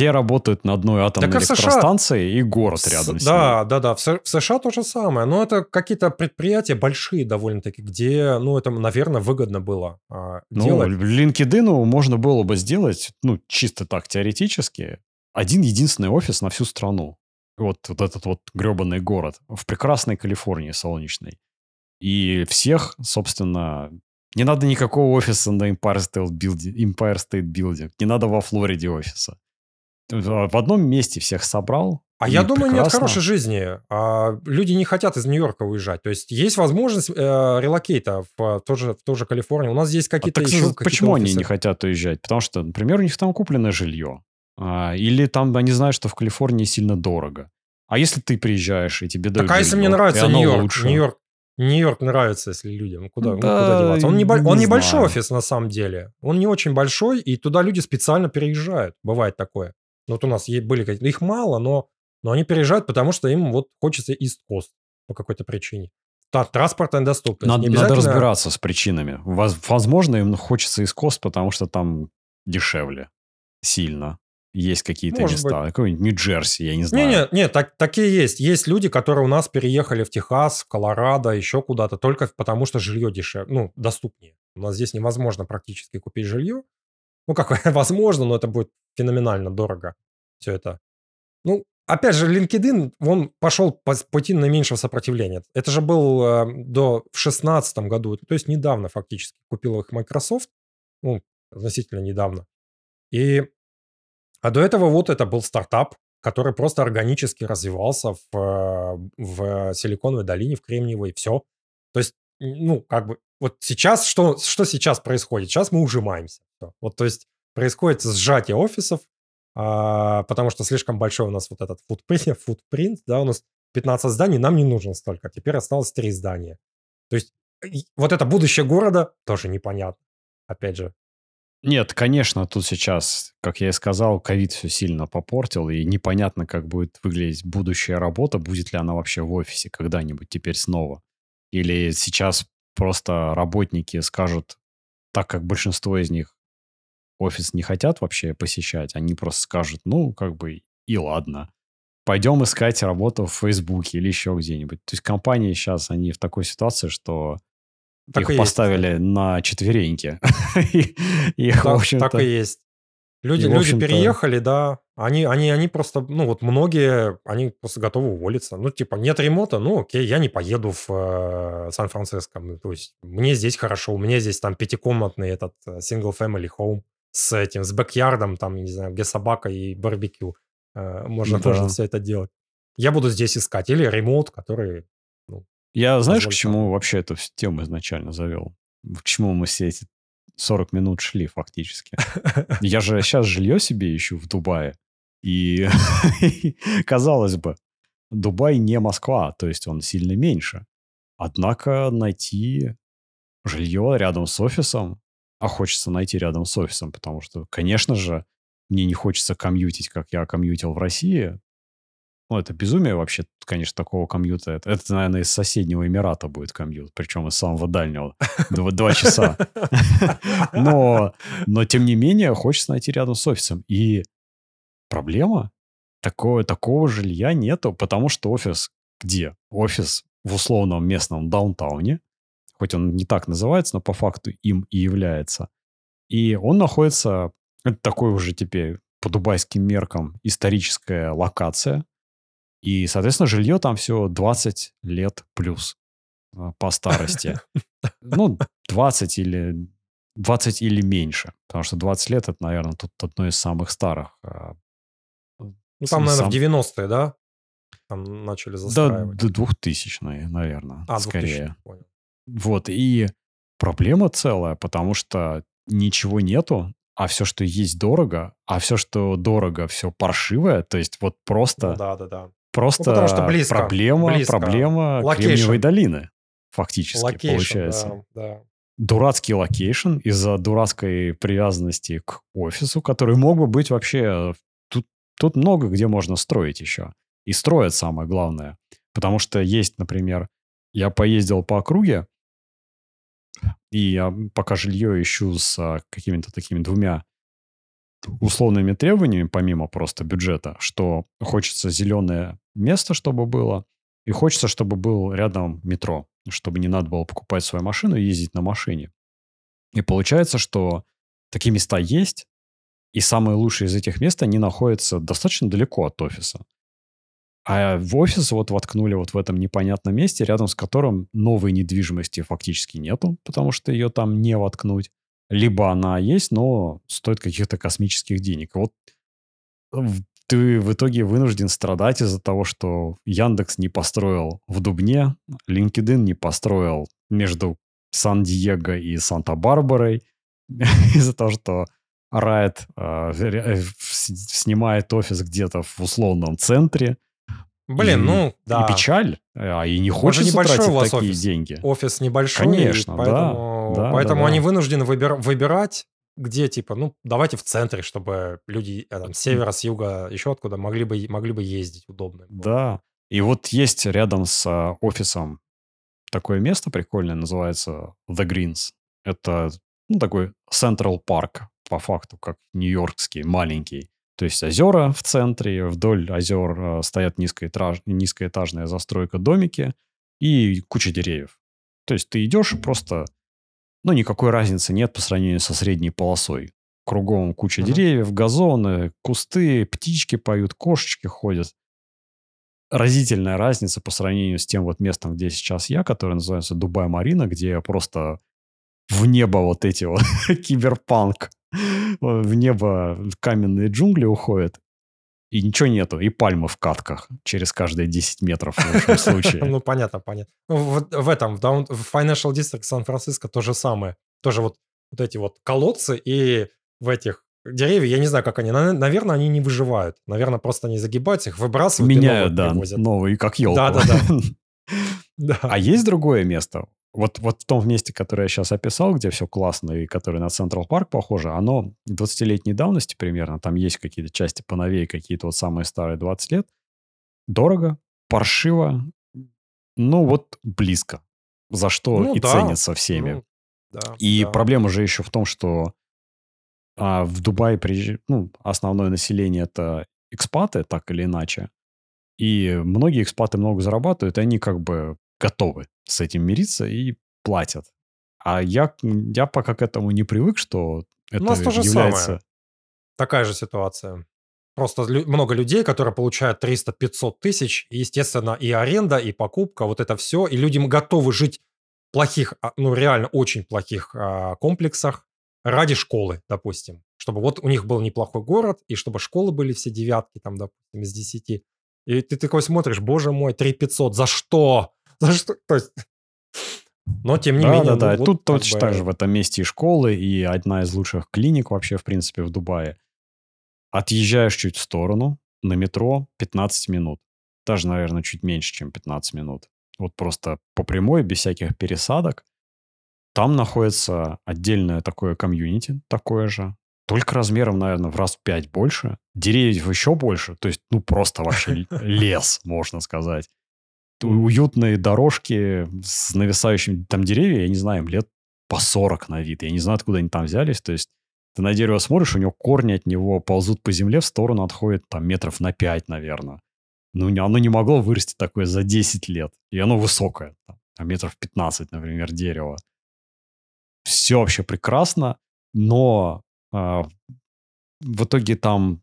все работают на одной атомной Так и в США электростанции и город С- рядом с ней. Да, да, да. В, С- в США то же самое. Но это какие-то предприятия большие довольно-таки, где, ну, это, наверное, выгодно было а, Ну, делать. LinkedIn можно было бы сделать, ну, чисто так, теоретически, один единственный офис на всю страну. Вот, вот этот вот гребаный город в прекрасной Калифорнии солнечной. И всех, собственно, не надо никакого офиса на Empire State Building, Empire State Building. Не надо во Флориде офиса. В одном месте всех собрал. А я думаю, нет прекрасно. хорошей жизни. А, люди не хотят из Нью-Йорка уезжать. То есть есть возможность э, релокейта в, ту же, в ту же Калифорнию. У нас здесь А какие-то так еще какие-то почему они не хотят уезжать? Потому что, например, у них там купленное жилье. А, или там они знают, что в Калифорнии сильно дорого. А если ты приезжаешь, и тебе дают Так а если мне нравится Нью-Йорк? Нью-Йорк, Нью-Йорк нравится, если людям. Ну, Куда, ну, Да, куда деваться? Он, небо- не он небольшой знаю. офис на самом деле. Он не очень большой, и туда люди специально переезжают. Бывает такое. Ну, Вот у нас были какие-то... Их мало, но, но они переезжают, потому что им вот хочется Coast по какой-то причине. Та, транспортная доступность. Надо, Не надо обязательно- разбираться с причинами. Воз- Возможно, им хочется из кост, потому что там дешевле. Сильно. Есть какие-то Может места. Какой-нибудь Нью-Джерси, я не знаю. Не-не, не, так, такие есть. Есть люди, которые у нас переехали в Техас, в Колорадо, еще куда-то, только потому что жилье дешевле, ну, доступнее. У нас здесь невозможно практически купить жилье. Ну, как возможно, но это будет феноменально дорого. Все это. Ну, опять же, LinkedIn, он пошел по пути наименьшего сопротивления. Это же был э, до в шестнадцатом году, то есть недавно фактически купил их Microsoft, ну, относительно недавно. И а до этого вот это был стартап, который просто органически развивался в, э, в Силиконовой долине, в Кремниевой, все. То есть, ну, как бы, вот сейчас, что, что сейчас происходит? Сейчас мы ужимаемся. Вот, то есть, происходит сжатие офисов, а, потому что слишком большой у нас вот этот футпринт, футпринт, да, у нас 15 зданий, нам не нужно столько, теперь осталось 3 здания. То есть, вот это будущее города тоже непонятно. Опять же, Нет, конечно, тут сейчас, как я и сказал, ковид все сильно попортил, и непонятно, как будет выглядеть будущая работа, будет ли она вообще в офисе когда-нибудь теперь снова. Или сейчас просто работники скажут, так как большинство из них офис не хотят вообще посещать, они просто скажут, ну, как бы, и ладно. пойдем искать работу в Фейсбуке или еще где-нибудь. То есть компании сейчас, они в такой ситуации, что так их поставили есть, на четвереньки. и, так, так и есть. Люди, и, люди переехали, да. Они, они, они просто, ну вот многие, они просто готовы уволиться. Ну, типа, нет ремонта, ну окей, я не поеду в э, Сан-Франциско. Ну, то есть мне здесь хорошо, у меня здесь там пятикомнатный этот э, single family home с этим, с бэкярдом, там, не знаю, где собака и барбекю. Э, можно да. тоже все это делать. Я буду здесь искать. Или ремонт, который... Ну, я знаешь, к чему вообще эту тему изначально завел? К чему мы все эти 40 минут шли фактически. Я же сейчас жилье себе ищу в Дубае. И казалось бы, Дубай не Москва, то есть он сильно меньше. Однако найти жилье рядом с офисом, а хочется найти рядом с офисом, потому что, конечно же, мне не хочется комьютить, как я комьютил в России, ну, это безумие вообще, конечно, такого комьюта. Это, это, наверное, из соседнего Эмирата будет комьют, причем из самого дальнего. Два, часа. Но, но, тем не менее, хочется найти рядом с офисом. И проблема? Такого жилья нету, потому что офис где? Офис в условном местном даунтауне, хоть он не так называется, но по факту им и является. И он находится, это такой уже теперь по дубайским меркам историческая локация, и, соответственно, жилье там все 20 лет плюс а, по старости. Ну, 20 или 20 или меньше. Потому что 20 лет, это, наверное, тут одно из самых старых. А, ну, там, наверное, в 90-е, да? Там начали застраивать. Да, до 2000-е, наверное, а, скорее. понял. Вот, и проблема целая, потому что ничего нету, а все, что есть, дорого, а все, что дорого, все паршивое, то есть вот просто... Ну, да, да, да. Просто ну, что близко, проблема, близко. проблема Location. Кремниевой долины, фактически, Location, получается. Да, да. Дурацкий location из-за дурацкой привязанности к офису, который мог бы быть вообще... Тут, тут много где можно строить еще. И строят самое главное. Потому что есть, например, я поездил по округе, и я пока жилье ищу с а, какими-то такими двумя условными требованиями, помимо просто бюджета, что хочется зеленое место, чтобы было, и хочется, чтобы был рядом метро, чтобы не надо было покупать свою машину и ездить на машине. И получается, что такие места есть, и самые лучшие из этих мест, они находятся достаточно далеко от офиса. А в офис вот воткнули вот в этом непонятном месте, рядом с которым новой недвижимости фактически нету, потому что ее там не воткнуть либо она есть, но стоит каких-то космических денег. Вот ты в итоге вынужден страдать из-за того, что Яндекс не построил в Дубне, LinkedIn не построил между Сан-Диего и Санта-Барбарой, из-за того, что Райт э, э снимает офис где-то в условном центре, Блин, и, ну, да. И печаль, а и не хочется небольшой тратить у вас такие офис. деньги. Офис небольшой, Конечно, поэтому, да, поэтому да, они да. вынуждены выбир, выбирать, где, типа, ну, давайте в центре, чтобы люди э, там, с севера, с юга, еще откуда могли бы, могли бы ездить удобно. Да, и вот есть рядом с а, офисом такое место прикольное, называется The Greens. Это, ну, такой Central Park, по факту, как нью-йоркский, маленький. То есть озера в центре, вдоль озер э, стоят низкоэтаж, низкоэтажная застройка, домики и куча деревьев. То есть ты идешь просто, ну, никакой разницы нет по сравнению со средней полосой. Кругом куча uh-huh. деревьев, газоны, кусты, птички поют, кошечки ходят. Разительная разница по сравнению с тем вот местом, где сейчас я, которое называется Дубай-Марина, где просто в небо вот эти вот киберпанк в небо каменные джунгли уходят, и ничего нету, и пальмы в катках через каждые 10 метров в лучшем случае. Ну, понятно, понятно. Ну, в, в этом, в, Down, в Financial District Сан-Франциско то же самое. Тоже вот, вот эти вот колодцы и в этих деревья, я не знаю, как они, наверное, они не выживают. Наверное, просто они загибаются, их выбрасывают Меняют, да, привозят. новые, как елку. Да-да-да. А есть другое место? Вот, вот в том месте, которое я сейчас описал, где все классно и которое на Централ Парк похоже, оно 20-летней давности примерно, там есть какие-то части поновее, какие-то вот самые старые 20 лет. Дорого, паршиво, ну вот близко. За что ну, и да. ценится всеми. Ну, да, и да. проблема же еще в том, что а, в Дубае приезж... ну, основное население это экспаты, так или иначе. И многие экспаты много зарабатывают, и они как бы готовы с этим мириться и платят. А я, я пока к этому не привык, что это У нас то же является... самое. Такая же ситуация. Просто лю- много людей, которые получают 300-500 тысяч, и, естественно, и аренда, и покупка, вот это все, и люди готовы жить в плохих, а, ну, реально очень плохих а, комплексах ради школы, допустим. Чтобы вот у них был неплохой город, и чтобы школы были все девятки, там, допустим, из десяти. И ты такой смотришь, боже мой, 3 500, за что? За что? То есть... Но, тем не да, менее... да, да. вот Тут точно бы- так же в этом месте и школы, и одна из лучших клиник вообще, в принципе, в Дубае. Отъезжаешь чуть в сторону, на метро 15 минут. Даже, наверное, чуть меньше, чем 15 минут. Вот просто по прямой, без всяких пересадок. Там находится отдельное такое комьюнити, такое же. Только размером, наверное, в раз в 5 больше. Деревьев еще больше. То есть, ну, просто вообще лес, можно сказать. Уютные дорожки с нависающими там деревья, я не знаю, им лет по 40 на вид. Я не знаю, откуда они там взялись. То есть, ты на дерево смотришь, у него корни от него ползут по земле, в сторону отходят там метров на 5, наверное. Ну, оно не могло вырасти такое за 10 лет. И оно высокое. Там, метров 15, например, дерево. Все вообще прекрасно, но а, в итоге там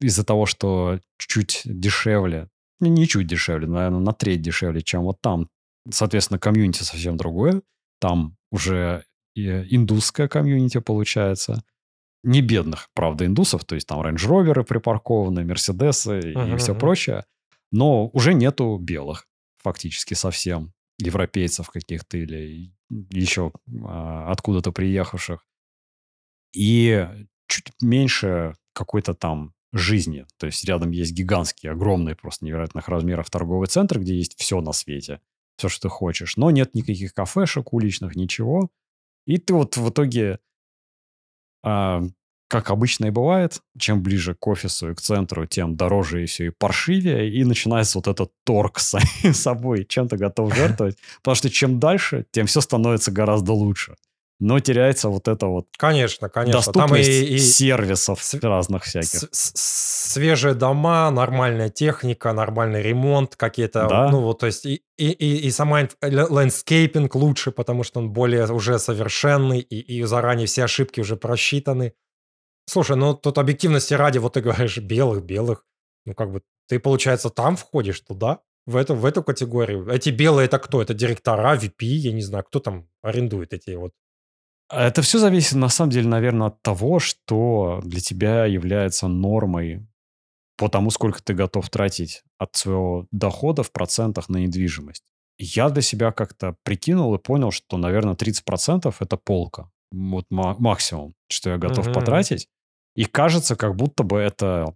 из-за того, что чуть дешевле, ну, не чуть дешевле, наверное, на треть дешевле, чем вот там, соответственно, комьюнити совсем другое. Там уже и индусское комьюнити получается. Не бедных, правда, индусов, то есть там рейндж-роверы припаркованы, мерседесы и все прочее. Но уже нету белых фактически совсем, европейцев каких-то или еще а, откуда-то приехавших. И чуть меньше какой-то там жизни. То есть рядом есть гигантский, огромный, просто невероятных размеров торговый центр, где есть все на свете, все, что ты хочешь. Но нет никаких кафешек уличных, ничего. И ты вот в итоге, а, как обычно и бывает, чем ближе к офису и к центру, тем дороже и все, и паршивее. И начинается вот этот торг с собой, чем ты готов жертвовать. Потому что чем дальше, тем все становится гораздо лучше. Но теряется вот это вот Конечно, конечно. Там доступность и, и сервисов с- разных всяких. с- с- свежие дома, нормальная техника, нормальный ремонт, какие-то, Да. ну вот, то есть и, и, и, и сама инф- л- landscaping лучше, потому что он более уже совершенный, и, и заранее все ошибки уже просчитаны. Слушай, ну тут объективности ради, вот ты говоришь белых, белых, ну как бы ты, получается, там входишь туда, в эту, в эту категорию. Эти белые это кто? Это директора, VP, я не знаю, кто там арендует эти вот Это все зависит, на самом деле, наверное, от того, что для тебя является нормой по тому, сколько ты готов тратить от своего дохода в процентах на недвижимость. Я для себя как-то прикинул и понял, что, наверное, 30% это полка. Вот ма- максимум, что я готов Мгм. потратить. И кажется, как будто бы это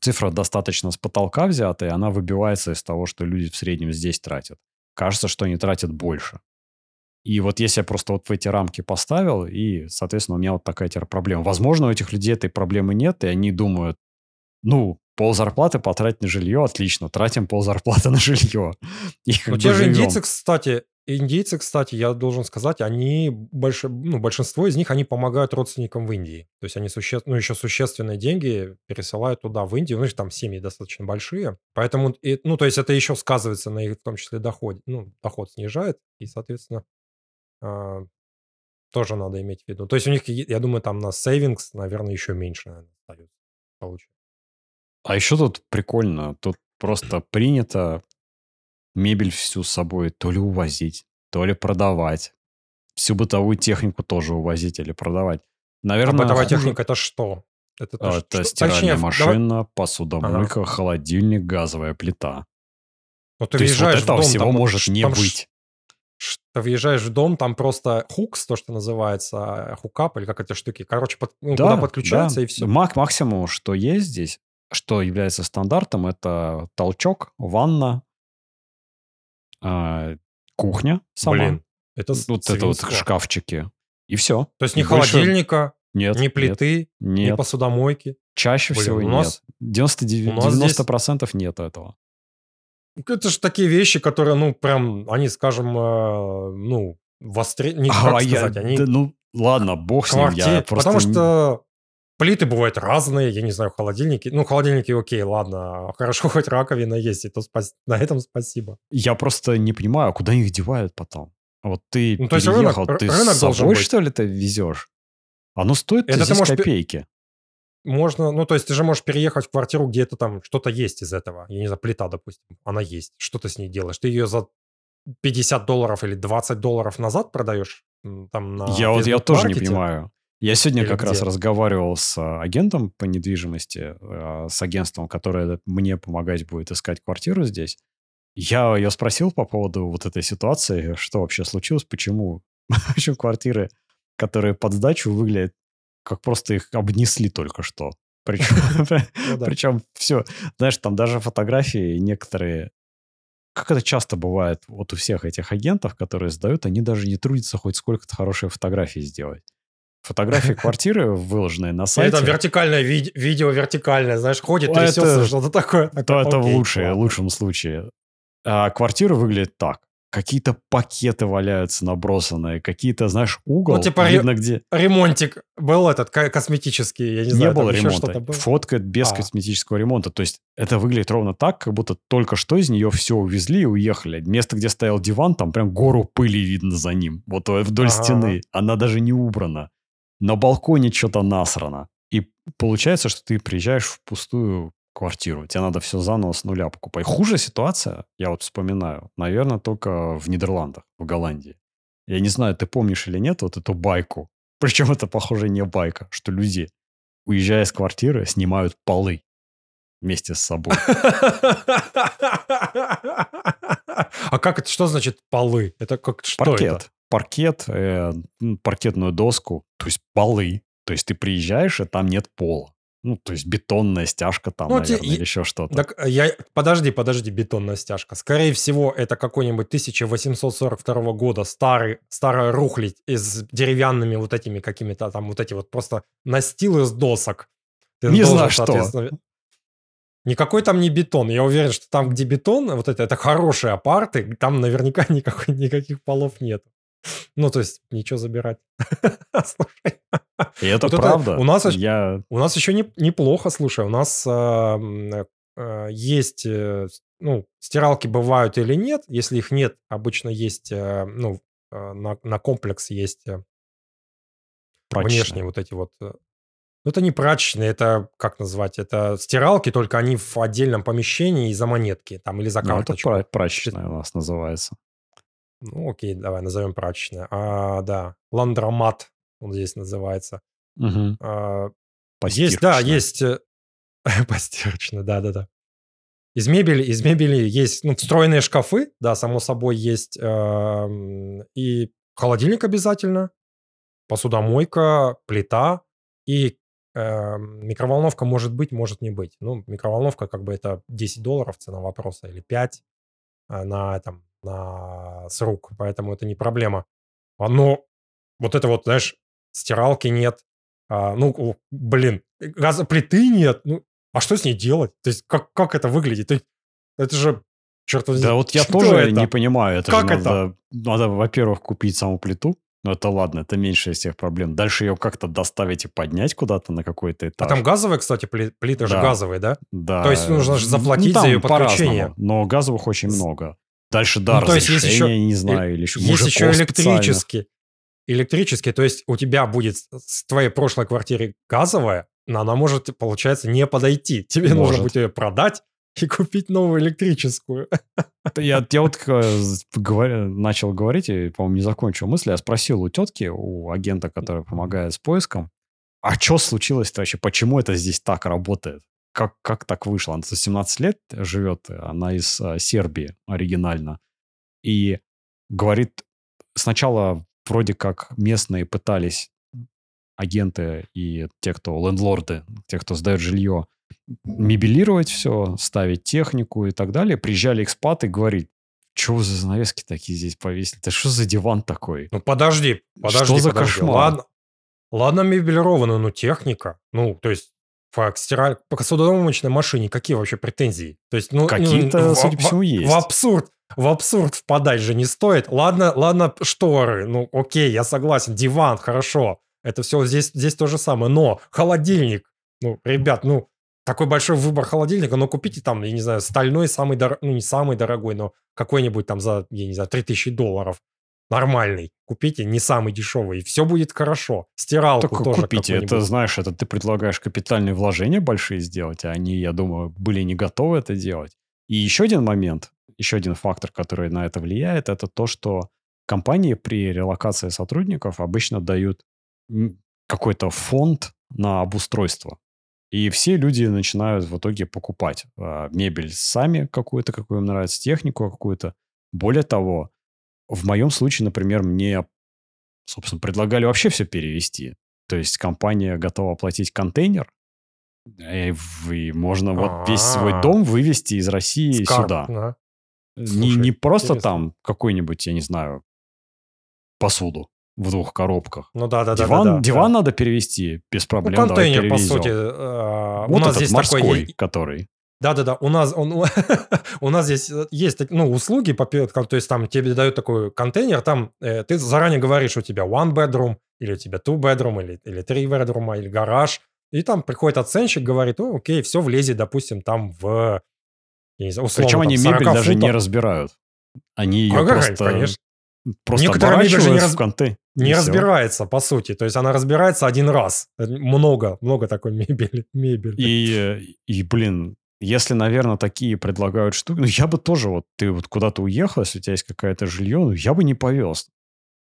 цифра достаточно с потолка взятая, и она выбивается из того, что люди в среднем здесь тратят. Кажется, что они тратят больше. И вот если я просто вот в эти рамки поставил, и, соответственно, у меня вот такая теперь проблема. Возможно, у этих людей этой проблемы нет, и они думают, ну, пол зарплаты потратить на жилье, отлично, тратим пол зарплаты на жилье. И бы те же живем. индейцы, кстати, индейцы, кстати, я должен сказать, они, больше, ну, большинство из них, они помогают родственникам в Индии. То есть они суще, ну, еще существенные деньги пересылают туда, в Индию. Ну, там семьи достаточно большие. Поэтому, ну, то есть это еще сказывается на их, в том числе, доходе. Ну, доход снижает, и, соответственно, тоже надо иметь в виду. То есть у них, я думаю, там на savings, наверное, еще меньше, наверное, остается. получается. А еще тут прикольно, тут просто принято мебель всю с собой то ли увозить, то ли продавать. Всю бытовую технику тоже увозить или продавать. А Наверное, бытовая хуже- техника это что? Это, то, А, Это что- стиральная точнее, давай- машина, посудомойка, холодильник, газовая плита. Ну, ты То есть вот этого дом, всего там, может ш- не там быть. Ты въезжаешь в дом, там просто хукс, то, что называется, э, хукап, или как эти штуки. Короче, под- ну, куда подключается, да. и все. Мак максимум, что есть здесь, что является стандартом, это толчок, ванна, а, кухня сама, Блин, это вот это вот шкафчики. И все. То есть ни холодильника, нет, ни нет, плиты, ни нет. посудомойки. Чаще Блин, всего у нет. нас- 99, у нас здесь- 90% нет этого. Это же такие вещи, которые, ну, прям, они, скажем, э, ну, востре... Не, А, как я- сказать, они... да ну, ладно, бог с ним. Я просто Потому что плиты бывают разные, я не знаю, холодильники. Ну, холодильники окей, ладно, хорошо, хоть раковина есть, и то спас... на этом спасибо. Я просто не понимаю, а куда их девают потом? Вот ты Ну, то есть переехал, рынок- ты рынок с собой, быть. что ли, ты везешь? Оно стоит Это здесь можешь пе- копейки. Можно, ну, то есть ты же можешь переехать в квартиру, где это там что-то есть из этого. Я не знаю, плита, допустим, она есть. Что ты с ней делаешь? Ты ее за 50 долларов или 20 долларов назад продаешь? Там на я вот я тоже не понимаю. Я сегодня Или как раз где? разговаривал с а, агентом по недвижимости, а, с агентством, которое мне помогать будет искать квартиру здесь. Я ее спросил по поводу вот этой ситуации, что вообще случилось, почему, почему квартиры, которые под сдачу выглядят, как просто их обнесли только что. Причем, Ну причем все, знаешь, там даже фотографии некоторые, как это часто бывает вот у всех этих агентов, которые сдают, они даже не трудятся хоть сколько-то хорошие фотографии сделать. Фотографии квартиры, выложенные на сайте, там вертикальное ви- видео, вертикальное, знаешь, ходит, А трясется, это- что-то такое. то это в лучшее, лучшем случае. А квартира выглядит так. Какие-то пакеты валяются набросанные, какие-то, знаешь, угол, Ну, типа ре- видно где. Ремонтик был этот ко- косметический, я не, Не, знаю, было там еще ремонта. что-то было. Фотка без А. косметического ремонта. То есть это выглядит ровно так, как будто только что из нее все увезли и уехали. Место, где стоял диван, там прям гору пыли видно за ним. Вот э, вдоль Ага. стены. Она даже не убрана. На балконе что-то насрано. И получается, что ты приезжаешь в пустую квартиру. Тебе надо все заново с нуля покупать. Хуже ситуация, я вот вспоминаю, наверное, только в Нидерландах, в Голландии. Я не знаю, ты помнишь или нет вот эту байку. Причем это, похоже, не байка, что люди, уезжая с квартиры, снимают полы вместе с собой. А как это, что значит полы? Это как, что Паркет. это? Паркет, э, паркетную доску, то есть полы. То есть ты приезжаешь, и там нет пола. Ну, то есть бетонная стяжка там, Ну, те- наверное, и- или еще что-то. Так я... Подожди, подожди, бетонная стяжка. Скорее всего, это какой-нибудь 1842 года старый, старая рухлядь из деревянными вот этими какими-то там вот эти вот просто настил из досок. Ты Не должен, знаю, что. Никакой там не бетон. Я уверен, что там, где бетон, вот это, это хорошие апарты, там наверняка никакой, никаких полов нет. Ну, то есть, ничего забирать. Слушай, И это вот это правда. у нас Я у нас еще не, неплохо, слушай, у нас а, м, э, есть, э, ну, стиралки бывают или нет. Если их нет, обычно есть, э, ну, э, на, на комплекс есть э, прачечная. внешние вот эти вот... э, Ну, это не прачечные, это, как назвать, это стиралки, только они в отдельном помещении и за монетки, там, или за Ну, это карточку. пра- прачечная у нас называется. Ну, окей, давай, назовем прачечная. А, да, ландромат, он здесь называется. Мгм. А, Есть, да, есть э, постирочная, да-да-да. Из мебели, из мебели есть, ну, встроенные шкафы, да, само собой, есть эм, и холодильник обязательно, посудомойка, плита и эм, микроволновка может быть, может не быть. Ну, микроволновка как бы это 10 долларов цена вопроса или 5 э, на этом, на с рук, поэтому это не проблема. А, Но вот это вот, знаешь, стиралки нет, а, ну, о, блин, газоплиты нет. Ну, а что с ней делать? То есть, как, как это выглядит? То есть, Это же, черт возьми, Да вот я что тоже это? не понимаю. Это Как же это? надо, надо, во-первых, купить саму плиту. Ну, это ладно, это меньше из всех проблем. Дальше ее как-то доставить и поднять куда-то на какой-то А этаж. там газовые, кстати, пли- плиты же Да. газовые, да? Да. То есть нужно же Ну, заплатить там за ее подключение. Но газовых очень много. Дальше, да, Ну, то есть есть еще- не знаю, или еще Есть еще специальных. Электрический. То есть у тебя будет с- твоей прошлой квартиры газовая, но она может, получается, не подойти. Тебе нужно Может. будет ее продать и купить новую электрическую. Я, я вот э, говоря- начал говорить, и, по-моему, не закончил мысль. Я спросил у тетки, у агента, который помогает с поиском, а что случилось-то вообще? Почему это здесь так работает? Как, как так вышло? Она тут 17 лет живет, она из э, Сербии оригинально. И говорит, сначала вроде как местные пытались агенты и те, кто лендлорды, те, кто сдает жилье, мебелировать все, ставить технику и так далее. Приезжали экспаты и говорить, что за занавески такие здесь повесили? Это что за диван такой? Ну подожди, подожди, Что за подожди. кошмар? Ладно, ладно мебелированную, но техника. Ну, то есть факт, стираль... по посудомоечной машине какие вообще претензии? То есть, ну, ну, Какие-то, в- судя по всему, есть. В абсурд, в абсурд впадать же не стоит. Ладно, ладно, шторы, ну, окей, я согласен, диван, хорошо. Это все здесь, здесь то же самое. Но холодильник, ну, ребят, ну, такой большой выбор холодильника, но купите там, я не знаю, стальной самый дорогой, ну, не самый дорогой, но какой-нибудь там за, я не знаю, 3000 долларов. Нормальный. Купите, не самый дешевый, и все будет хорошо. Стиралку Так тоже купите. Это, знаешь, это ты предлагаешь капитальные вложения большие сделать, а они, я думаю, были не готовы это делать. И еще один момент, еще один фактор, который на это влияет, это то, что компании при релокации сотрудников обычно дают какой-то фонд на обустройство. И все люди начинают в итоге покупать э, мебель сами какую-то, какую им нравится, технику какую-то. Более того, в моем случае, например, мне, собственно, предлагали вообще все перевести. То есть компания готова оплатить контейнер, и, и можно вот весь свой а. дом вывести из России Скарп, сюда. Да. Не, не просто интересно. там какой-нибудь, я не знаю, посуду в двух коробках. Ну да, да, диван, да. да, диван да. надо перевести без проблем. Ну, контейнер, по сути. Э, вот у нас этот здесь морской, такой... который. Да-да-да, у нас, он, у нас здесь э, есть ну, услуги, по, то есть там тебе дают такой контейнер, там э, ты заранее говоришь, у тебя one bedroom, или у тебя two bedroom, или, или three bedroom, или гараж, и там приходит оценщик, говорит, о, окей, все влезет, допустим, там в, я не знаю, условно, Причем там, они мебель футов. даже не разбирают. Они ее а, просто, конечно. просто Некоторые мебель же не, раз... в конте. Не и разбирается, все. по сути. То есть она разбирается один раз. Много, много такой мебели. мебели. И, и, блин, если, наверное, такие предлагают штуки, ну, я бы тоже, вот ты вот куда-то уехал, если у тебя есть какое-то жилье, ну, я бы не повез.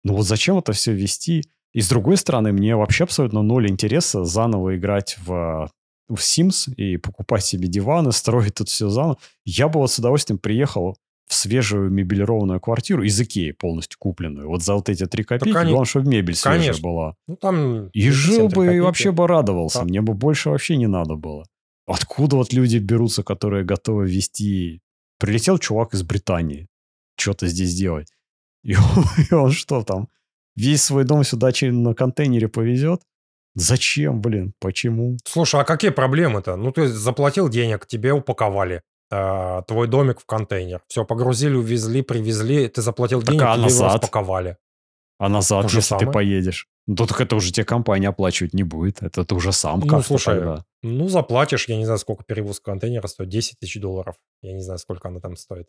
Ну, вот зачем это все вести? И с другой стороны, мне вообще абсолютно ноль интереса заново играть в, в Sims и покупать себе диваны, строить тут все заново. Я бы вот с удовольствием приехал в свежую мебелированную квартиру из Икеи полностью купленную. Вот за вот эти три копейки, они... главное, чтобы мебель свежая Конечно. была. Ну, там и жил бы, и вообще бы радовался. Да. Мне бы больше вообще не надо было. Откуда вот люди берутся, которые готовы вести... Прилетел чувак из Британии что-то здесь делать. И он, и он что там, весь свой дом сюда на контейнере повезет? Зачем, блин? Почему? Слушай, а какие проблемы-то? Ну, ты заплатил денег, тебе упаковали э, твой домик в контейнер. Все, погрузили, увезли, привезли, ты заплатил так денег, а тебе его распаковали. А назад, То если самое? ты поедешь? Ну, так это уже тебе компания оплачивать не будет. Это ты уже сам ну, слушай, тогда. Ну, заплатишь, я не знаю, сколько перевозка контейнера стоит, 10 тысяч долларов. Я не знаю, сколько она там стоит.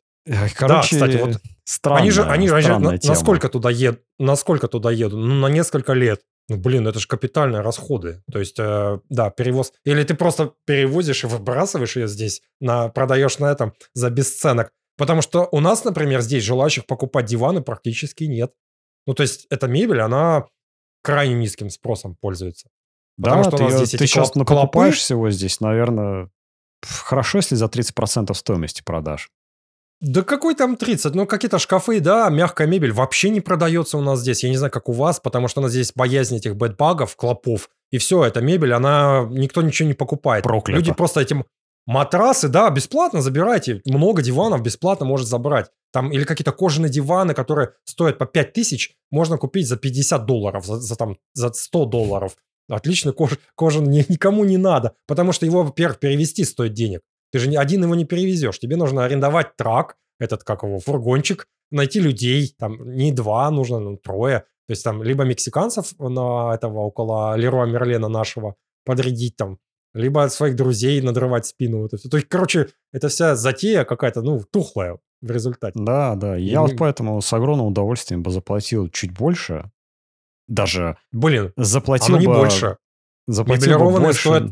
Короче, да, кстати, вот странная, они же, они же, на, насколько туда едут, насколько туда едут? Ну, на несколько лет. Ну, блин, это же капитальные расходы. То есть, э, да, перевоз. Или ты просто перевозишь и выбрасываешь ее здесь, на, продаешь на этом за бесценок. Потому что у нас, например, здесь желающих покупать диваны практически нет. Ну, то есть, эта мебель, она крайне низким спросом пользуется. Потому да, что у нас ты, здесь ты сейчас накопаешь всего здесь, наверное, хорошо, если за 30% стоимости продашь. Да какой там 30? Ну, какие-то шкафы, да, мягкая мебель вообще не продается у нас здесь. Я не знаю, как у вас, потому что у нас здесь боязнь этих бэдбагов, клопов. И все, эта мебель, она... Никто ничего не покупает. Проклято. Люди просто этим... Матрасы, да, бесплатно забирайте. Много диванов бесплатно может забрать. Там, или какие-то кожаные диваны, которые стоят по 5 тысяч, можно купить за 50 долларов, за, за, там, за 100 долларов. Отлично, кож, кожан ни, никому не надо, потому что его, во-первых, перевести стоит денег. Ты же один его не перевезешь. Тебе нужно арендовать трак, этот, как его, фургончик, найти людей, там не два, нужно ну, трое. То есть там либо мексиканцев на этого около Леруа Мерлена нашего подрядить там, либо своих друзей надрывать спину. Это все. То есть, короче, это вся затея какая-то, ну, тухлая в результате. Да, да. И Я мы... вот поэтому с огромным удовольствием бы заплатил чуть больше. Даже Блин, заплатил оно не бы... больше. Заплатил бы больше... стоят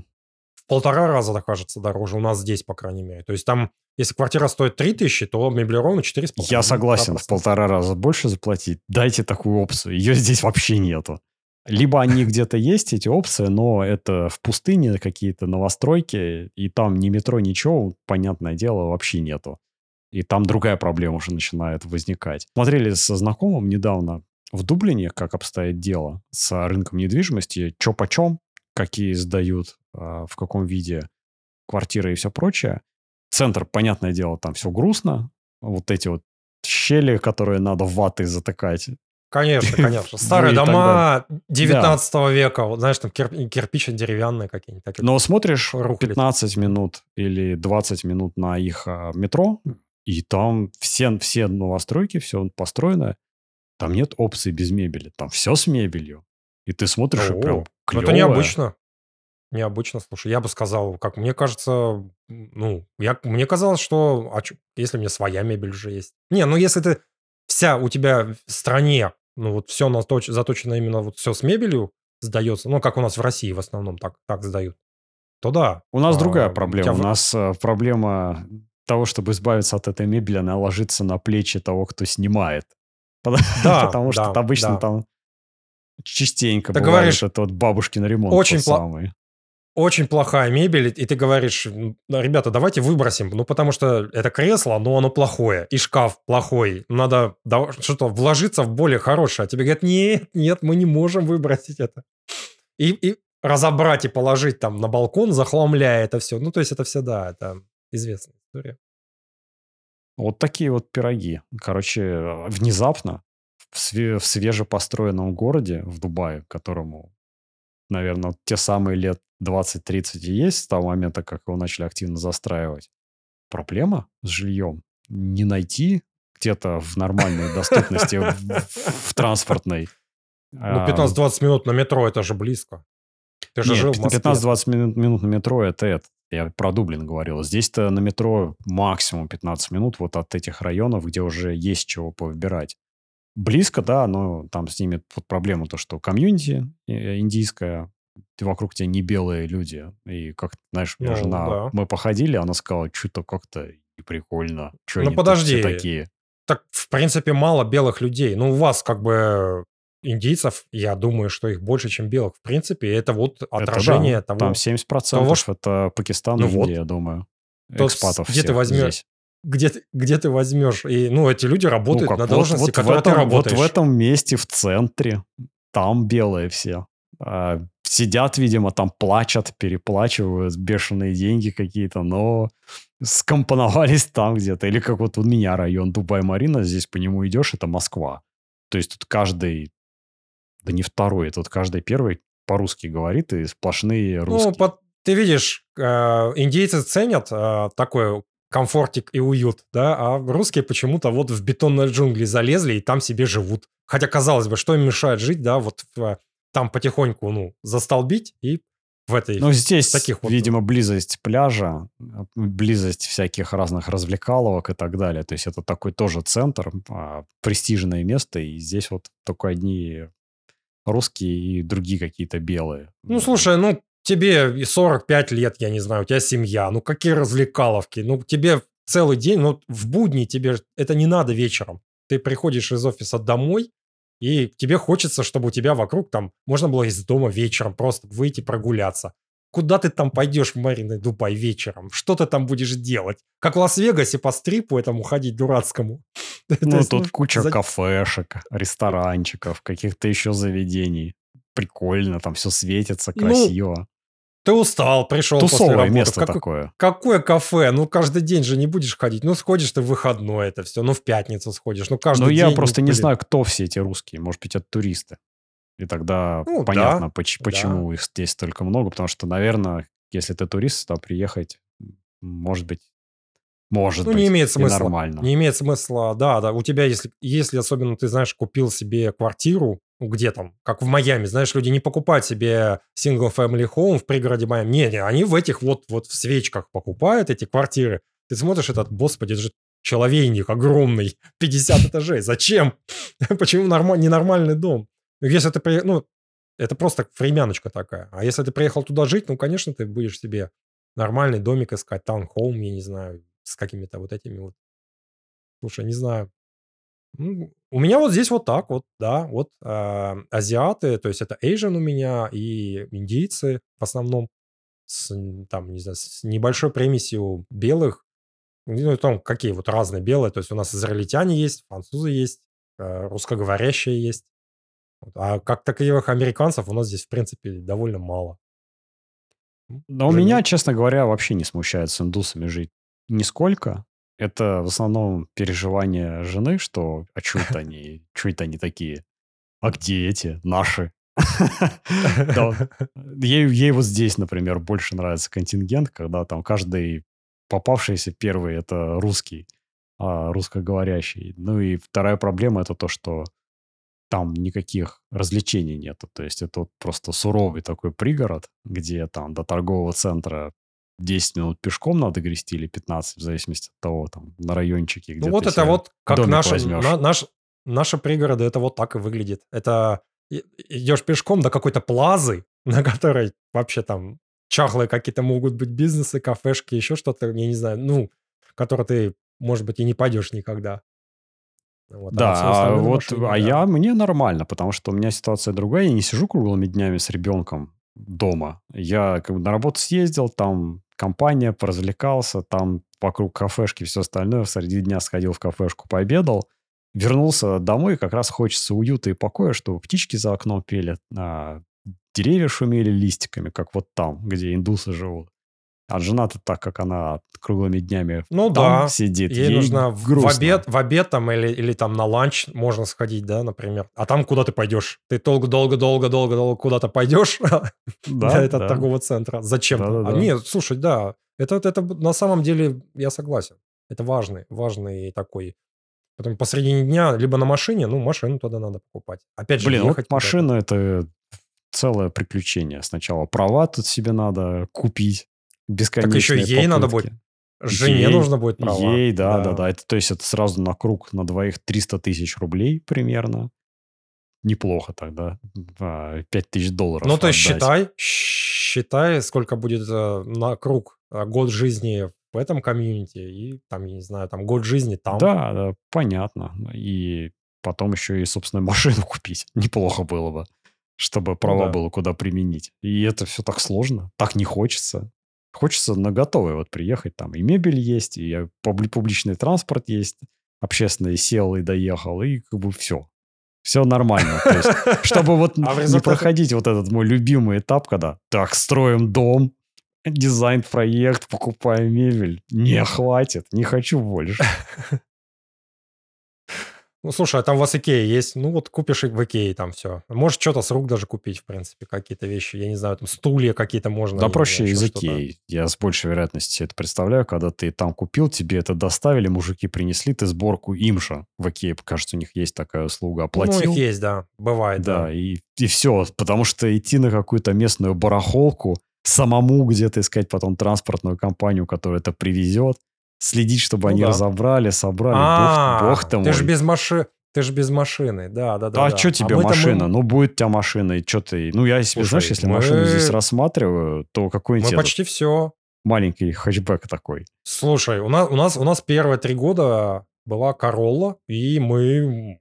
полтора раза, так кажется, дороже. У нас здесь, по крайней мере. То есть там, если квартира стоит 3 тысячи, то меблированно 4,5. Я согласен, в полтора раза больше заплатить. Дайте такую опцию. Ее здесь вообще нету. Либо они где-то есть, эти опции, но это в пустыне какие-то новостройки, и там ни метро, ничего, понятное дело, вообще нету. И там другая проблема уже начинает возникать. Смотрели со знакомым недавно в Дублине, как обстоит дело с рынком недвижимости, чё почем, какие сдают, а, в каком виде квартиры и все прочее. Центр, понятное дело, там все грустно. Вот эти вот щели, которые надо ватой затыкать. Конечно, конечно. Старые дома 19 да. века, вот, знаешь, там кир- кирпичи деревянные какие-нибудь. Но смотришь рухлить. 15 минут или 20 минут на их а, метро, и там все, все новостройки, все построено. Там нет опции без мебели. Там все с мебелью. И ты смотришь, и О, прям ну это клевое. необычно. Необычно, слушай. Я бы сказал, как мне кажется, ну, я, мне казалось, что а чё, если у меня своя мебель уже есть. Не, ну если ты вся у тебя в стране, ну вот все наточ- заточено именно вот все с мебелью сдается, ну как у нас в России в основном так, так сдают, то да. У нас другая А, у проблема. У нас э, проблема того, чтобы избавиться от этой мебели, она ложится на плечи того, кто снимает. Да, потому что да, обычно да. там частенько Ты бывает говоришь, вот это вот бабушкин ремонт очень пла- самый. Очень плохая мебель, и ты говоришь, «М, да, ребята, давайте выбросим, ну потому что это кресло, но оно плохое, и шкаф плохой, надо что-то вложиться в более хорошее. А тебе говорят, нет, нет, мы не можем выбросить это. И, и разобрать и положить там на балкон, захламляя это все. Ну то есть это все, да, это известная история. Вот такие вот пироги. Короче, э, внезапно в свежепостроенном городе в Дубае, которому, наверное, те самые лет 20-30 и есть с того момента, как его начали активно застраивать, проблема с жильем не найти где-то в нормальной доступности в, транспортной. Ну а, 15-20 минут на метро, это же близко. Ты же жил в Москве. 15-20 минут, минут на метро это это. Я про Дублин говорил. Здесь-то на метро максимум 15 минут вот от этих районов, где уже есть чего повыбирать. Близко, да, но там с ними вот проблема то, что комьюнити э, индийская, ты вокруг тебя не белые люди. И как, знаешь, Ну, жена, да. мы походили, она сказала, что-то как-то не прикольно. Что Ну, подожди. такие? Так, в принципе, мало белых людей. Ну, у вас как бы индийцев, я думаю, что их больше, чем белых. В принципе, это вот Это отражение да, того, там 70% того, что- это Пакистан Ну и вот. Индия, я думаю. Экспатов где ты возьмешь? здесь. Где, ты- где ты возьмешь. И, ну, эти люди Ну, работают как, на вот- должности, вот, в которой ты работаешь. Вот в этом месте, в центре, там белые все. А, сидят, видимо, там плачут, переплачивают бешеные деньги какие-то, но скомпоновались там где-то. Или как вот у меня район Дубай-Марина, здесь по нему идешь, это Москва. То есть тут каждый, да не второй, тут каждый первый по-русски говорит, и сплошные русские. Ну, под- ты видишь, э, индейцы ценят э, такой комфортик и уют, да, а русские почему-то вот в бетонные джунгли залезли и там себе живут. Хотя, казалось бы, что им мешает жить, да, вот в- там потихоньку, ну, застолбить и в этой... Ну, здесь, таких вот- видимо, близость пляжа, близость всяких разных развлекаловок и так далее. То есть это такой тоже центр, а, престижное место, и здесь вот только одни русские и другие какие-то белые. Ну, слушай, ну, тебе и 45 лет, я не знаю, у тебя семья, ну, какие развлекаловки? Ну, тебе целый день, ну, в будни тебе это не надо вечером. Ты приходишь из офиса домой, и тебе хочется, чтобы у тебя вокруг там можно было из дома вечером просто выйти прогуляться. Куда ты там пойдешь в Мариной Дубай вечером? Что ты там будешь делать? Как в Лас-Вегасе по стрипу этому ходить дурацкому. Ну, есть, тут ну, куча за- кафешек, ресторанчиков, каких-то еще заведений. Прикольно, там все светится, Ну, красиво. Ты устал, пришел после Тусовое работы. место Какой- такое. Какое кафе? Ну, каждый день же не будешь ходить. Ну, сходишь ты в выходной это все. Ну, в пятницу сходишь. Ну, каждый Но день. я ну, просто не блин. знаю, кто все эти русские. Может быть, это туристы. И тогда Ну, понятно, да, поч- да. почему их здесь столько много. Потому что, наверное, если ты турист, то приехать, может быть, может Ну, быть, не имеет смысла. нормально. Не имеет смысла, да, да. У тебя, если, если особенно ты, знаешь, купил себе квартиру, ну, где там, как в Майами, знаешь, люди не покупают себе single family home в пригороде Майами. Не, не, они в этих вот, вот в свечках покупают эти квартиры. Ты смотришь этот, господи, это же человейник огромный, 50 этажей. Зачем? Почему норма- ненормальный дом? Если ты, ну, это просто времяночка такая. А если ты приехал туда жить, ну, конечно, ты будешь себе нормальный домик искать, таунхоум, я не знаю, с какими-то вот этими вот. Слушай, не знаю. Ну, У меня вот здесь вот так вот, да, вот а, азиаты, то есть это Asian у меня и индийцы в основном, с, там, не знаю, с небольшой примесью белых, ну, там какие вот разные белые, то есть у нас израильтяне есть, французы есть, э, русскоговорящие есть, а как таковых американцев у нас здесь, в принципе, довольно мало. Но у жаль. меня, честно говоря, вообще не смущает с индусами жить нисколько. Это в основном переживание жены, что а что это они, что это они такие? А где эти наши? Ей вот здесь, например, больше нравится контингент, когда там каждый попавшийся первый это русский, а, русскоговорящий. Ну и вторая проблема это то, что там никаких развлечений нету. То есть это вот просто суровый такой пригород, где там до торгового центра 10 минут пешком надо грести или 15, в зависимости от того, там, на райончике, где Ну вот это вот как наши, на- наш, наши пригороды, это вот так и выглядит. Это идешь пешком до какой-то плазы, на которой вообще там чахлые какие-то могут быть бизнесы, кафешки, еще что-то, я не знаю, ну, в который ты, может быть, и не пойдешь никогда. Вот, Да, а остальное на вот, машине, а да. я, мне нормально, потому что у меня ситуация другая. Я не сижу круглыми днями с ребенком дома. Я как бы на работу съездил, там компания, поразвлекался, там вокруг кафешки все остальное. В среди дня сходил в кафешку, пообедал. Вернулся домой, как раз хочется уюта и покоя, чтобы птички за окном пели, а деревья шумели листиками, как вот там, где индусы живут. А жена-то так, как она круглыми днями Ну там да, сидит, Ей, нужно в- в грустно. обед, в обед там или, или там на ланч можно сходить, да, например. А там куда ты пойдешь? Ты долго-долго-долго-долго-долго куда-то пойдешь Да, до этого да. торгового центра. Зачем? А Да-да-да. нет, слушай, да, это, это на самом деле я согласен. Это важный, важный такой. Потом посредине дня либо на машине, ну, машину тогда надо покупать. Опять же, Блин, вот машина это целое приключение. Сначала права тут себе надо купить. Бесконечные еще ей надо попытки. будет Жене Ей- нужно будет права. Ей, да, да, да. Это, то есть это сразу на круг на двоих 300 тысяч рублей примерно. Неплохо тогда. 5 тысяч долларов Ну, то есть считай, считай, сколько будет э, на круг э, год жизни в этом комьюнити и там, я не знаю, там год жизни там. Да, да, понятно. И потом еще и, собственно, машину купить. Неплохо было бы, чтобы права да. было куда применить. И это все так сложно. Так не хочется. Хочется на готовое вот приехать. Там и мебель есть, и публи- публичный транспорт есть. Общественный сел и доехал, и как бы все. Все нормально. Есть, чтобы вот А не проходить вот этот мой любимый этап, когда так, строим дом, дизайн-проект, покупаем мебель. Не хватит, не хочу больше. Ну, слушай, а там у вас Икея есть, ну вот купишь в Икее там все. Можешь что-то с рук даже купить, в принципе, какие-то вещи, я не знаю, там стулья какие-то можно. Да проще знаю, из. Икеи. Я с большей вероятностью это представляю, когда ты там купил, тебе это доставили, мужики принесли, ты сборку им же в Икее, кажется, у них есть такая услуга, Ну, оплатил. у них есть, да, бывает, да, да. и, и все. Потому что идти на какую-то местную барахолку, самому где-то искать потом транспортную компанию, которая это привезет, следить, чтобы Ну они да. разобрали, собрали. А, бог, бог ты ты же без машины, ты же без машины, да, да, да. а да. что тебе мы- машина? Ну, будет у тебя машина, и что ты... Ну, я себе, Слушай, знаешь, если мы- машину здесь рассматриваю, то какой-нибудь Мы этот почти все. маленький хэтчбэк такой. Слушай, у нас, у нас, у нас первые три года была Королла, и мы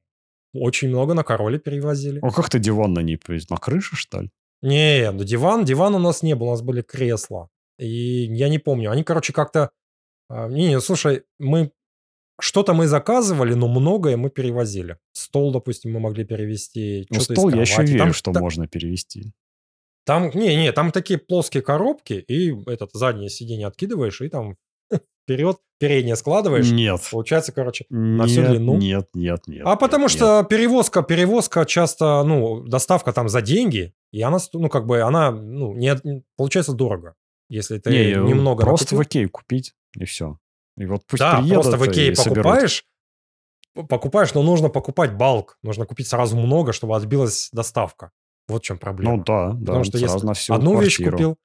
очень много на Короле перевозили. А как ты диван на ней повез? На крыше, что ли? Не, ну диван, диван у нас не было, у нас были кресла. И я не помню, они, короче, как-то... а, Не, не, слушай, мы... Что-то мы заказывали, но многое мы перевозили. Стол, допустим, мы могли перевезти. Ну, стол я еще верю, Там- что та- можно перевести. Там, не, не, там такие плоские коробки, и этот заднее сиденье откидываешь, и там вперед переднее складываешь. Нет. Получается, короче, На всю длину? Нет, нет, нет. А потому нет, что перевозка, перевозка часто, ну, доставка там за деньги, и она, ну, как бы, она, ну, не, получается дорого, если ты нет. Не, немного Просто накупил. в Икее купить, и все. И вот пусть Да, приедут просто в Икее и соберут. покупаешь, покупаешь, но нужно покупать балк, нужно купить сразу много, чтобы отбилась доставка. Вот в чем проблема. Ну да, да. Потому что если на всю одну вещь квартиру.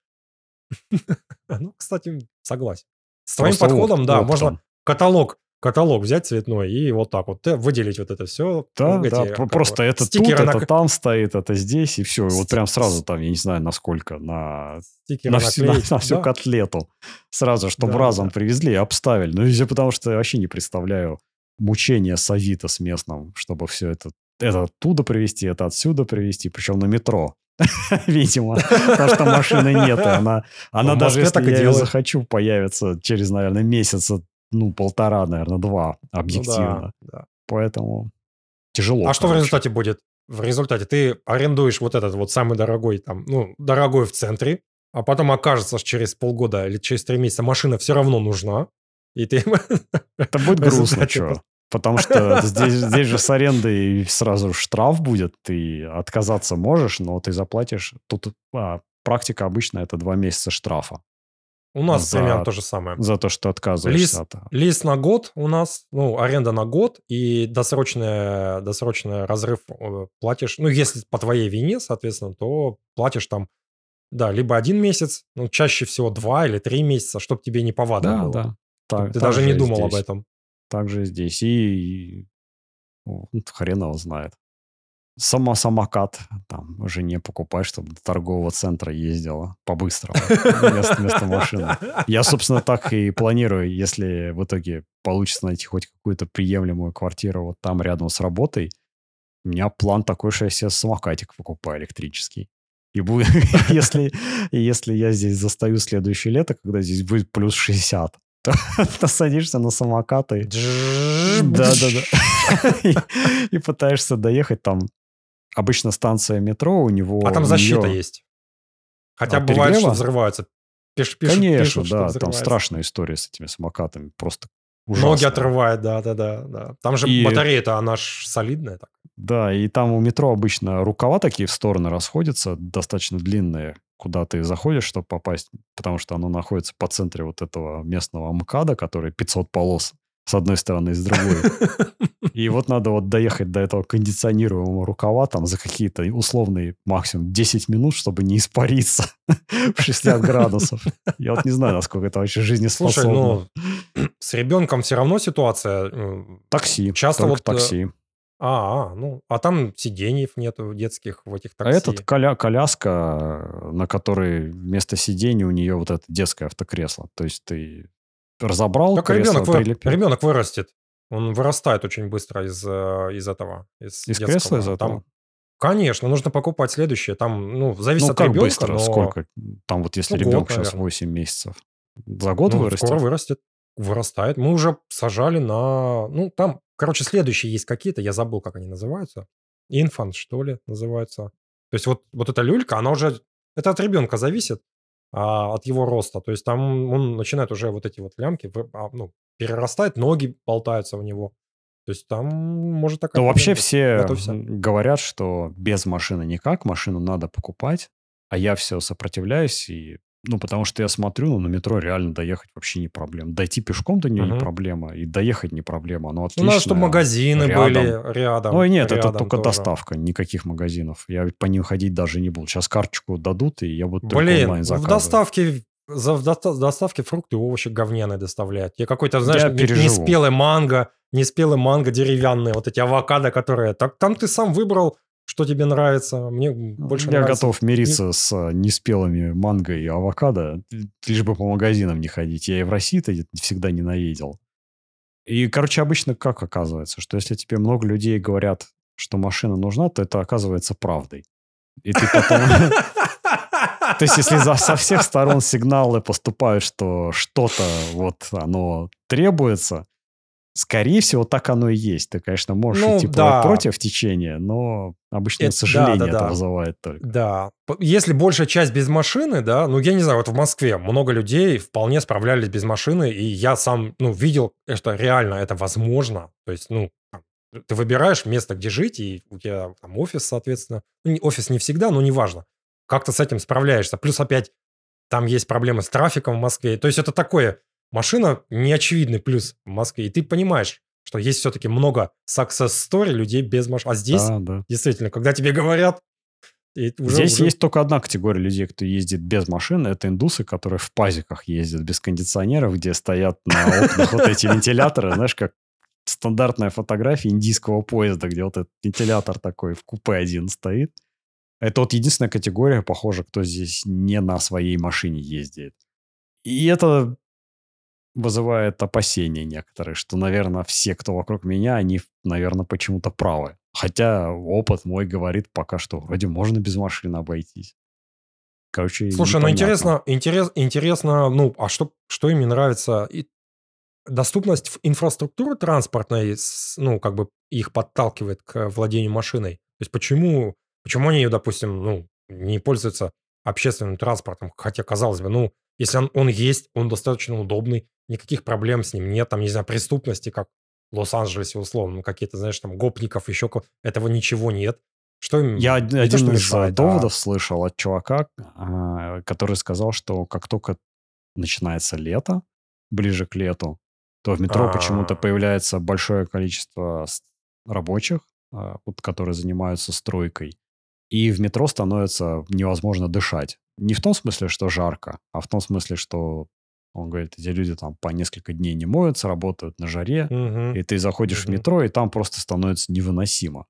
купил, ну, кстати, согласен. С твоим подходом, да, можно каталог, каталог взять цветной и вот так вот э, выделить вот это все. Да, да, про- просто это тут, это там стоит, это здесь, и все. И вот прям сразу там, я не знаю, насколько, на, стикеры на, всю, на- на всю Да. котлету. Сразу, чтобы Да, разом да. привезли и обставили. Ну, и потому что я вообще не представляю мучения с Авито с местным, чтобы все это, это оттуда привезти, это отсюда привезти, причем на метро. Видимо, потому что машины нет, она, она даже если я ее захочу, появится через, наверное, месяца, ну, полтора, наверное, два, Ну объективно. да, да. Поэтому тяжело. А что в короче. результате будет? В результате ты арендуешь вот этот вот самый дорогой, там, ну, дорогой в центре, а потом окажется, что через полгода или через три месяца машина все равно нужна, и ты... Это будет грустно, что. Потому что здесь, здесь же с арендой сразу штраф будет, ты отказаться можешь, но ты заплатишь. Тут а, практика обычно это два месяца штрафа. У нас За- примерно то же самое. За то, что отказываешься Лист, от... на год у нас, ну, аренда на год, и досрочный, досрочный разрыв э, платишь, ну, если по твоей вине, соответственно, то платишь там, да, либо один месяц, ну, чаще всего два или три месяца, чтобы тебе не повадно Да, было. да. Так- ты так даже не думал об здесь. этом. Так же здесь. И, и, ну, хрен его знает. Сама самокат там жене покупать, чтобы до торгового центра ездила по-быстрому вместо, машины. Я, собственно, так и планирую, если в итоге получится найти хоть какую-то приемлемую квартиру вот там рядом с работой, у меня план такой, что я себе самокатик покупаю электрический. И будет, если, если я здесь застаю следующее лето, когда здесь будет плюс 60, то, то садишься на самокат и да-да-да. И, и пытаешься доехать там. Обычно станция метро у него... А там защита неё- есть. Хотя А, бывает, что перегрева? взрываются. Пиш- пишут- Конечно, пишут, что да, там страшная история с этими самокатами. Просто Ноги ужасная. отрывает, да-да-да. да. Там же И- батарея-то, она ж солидная. Так. Да, и там у метро обычно рукава такие в стороны расходятся, достаточно длинные, куда ты заходишь, чтобы попасть, потому что оно находится по центре вот этого местного МКАДа, который 500 полос с одной стороны и с другой. И вот надо вот доехать до этого кондиционируемого рукава там за какие-то условные максимум 10 минут, чтобы не испариться в 60 градусов. Я вот не знаю, насколько это вообще Слушай, жизнеспособно. ну, с ребенком все равно ситуация... э, Такси, часто вот, э, такси. А, а, ну, а там сиденьев нету детских в этих А такси. этот коля- коляска, на которой вместо сидения у нее вот это детское автокресло. То есть ты разобрал Так кресло, ребенок, вы- прилепил. ребенок вырастет. Он вырастает очень быстро из, э, из этого. Из, Из детского. кресла из Там- этого? Конечно, нужно покупать следующее. Там, ну, зависит Ну, от как ребенка, быстро? но... Сколько? Там вот если Ну, год, ребенку сейчас наверное. 8 месяцев. За год Ну, вырастет? Скоро вырастет. Вырастает. Мы уже сажали на... Ну, там, короче, следующие есть какие-то, я забыл, как они называются. Инфант, что ли, называются. То есть вот, вот эта люлька, она уже... Это от ребенка зависит, а, от его роста. То есть там он начинает уже вот эти вот лямки, а, ну, перерастает, ноги болтаются у него. То есть там может такая... Ну, вообще все Готовься. говорят, что без машины никак, машину надо покупать, а я все сопротивляюсь, и, ну, потому что я смотрю, ну, на метро реально доехать вообще не проблема. Дойти пешком до нее не Мгм. проблема, и доехать не проблема. Оно Ну, отлично. надо, чтобы магазины рядом. были рядом. Ой, нет, это рядом только тоже. доставка, никаких магазинов. Я по ним ходить даже не буду. Сейчас карточку дадут, и я буду только Блин, онлайн в заказывать. доставке, за, в доста- доставке фрукты и овощи говняные доставляют. Я какой-то, знаешь, Я не- переживу. неспелый манго, неспелый манго деревянные, вот эти авокадо, которые... Так там ты сам выбрал, что тебе нравится. Мне больше я нравится... готов мириться с а, неспелыми манго и авокадо, лишь бы по магазинам не ходить. Я и в России-то всегда ненавидел. И, короче, обычно как оказывается, что если тебе много людей говорят, что машина нужна, то это оказывается правдой. И ты потом... То есть, если со всех сторон сигналы поступают, что что-то вот оно требуется, скорее всего, так оно и есть. Ты, конечно, можешь Ну, идти да. против течения, но обычно Это- сожаление да, да, это да. вызывает только. Да. Если большая часть без машины, да, ну, я не знаю, вот в Москве много людей вполне справлялись без машины, и я сам, ну, видел, что реально это возможно. То есть, ну, ты выбираешь место, где жить, и у тебя там офис, соответственно. Ну, офис не всегда, но неважно. Как ты с этим справляешься. Плюс опять там есть проблемы с трафиком в Москве. То есть это такое, машина неочевидный плюс в Москве. И ты понимаешь, что есть все-таки много success story людей без машин. А здесь, Да, да. действительно, когда тебе говорят, и уже- Здесь уже- есть только одна категория людей, кто ездит без машины. Это индусы, которые в пазиках ездят без кондиционеров, где стоят на окнах вот эти вентиляторы. Знаешь, как стандартная фотография индийского поезда, где вот этот вентилятор такой в купе один стоит. Это вот единственная категория, похоже, кто здесь не на своей машине ездит. И это вызывает опасения некоторые, что, наверное, все, кто вокруг меня, они, наверное, почему-то правы. Хотя опыт мой говорит пока что вроде можно без машины обойтись. Короче, Слушай, ну интересно, интерес, интересно, ну, а что, что им не нравится? И доступность инфраструктуры транспортной, ну, как бы их подталкивает к владению машиной. То есть почему, почему они, допустим, ну, не пользуются общественным транспортом? Хотя, казалось бы, ну, если он, он есть, он достаточно удобный, никаких проблем с ним нет, там, не знаю, преступности, как в Лос-Анджелесе, условно, ну, какие-то, знаешь, там, гопников, еще этого ничего нет. Что им Я не один что из мешает, а- доводов слышал от чувака, а, который сказал, что как только начинается лето, ближе к лету, то в метро почему-то А. появляется большое количество рабочих, а, вот, которые занимаются стройкой. И в метро становится невозможно дышать. Не в том смысле, что жарко, а в том смысле, что, он говорит, эти люди там по несколько дней не моются, работают на жаре, Мгм. и ты заходишь в Мгм. метро, и там просто становится невыносимо.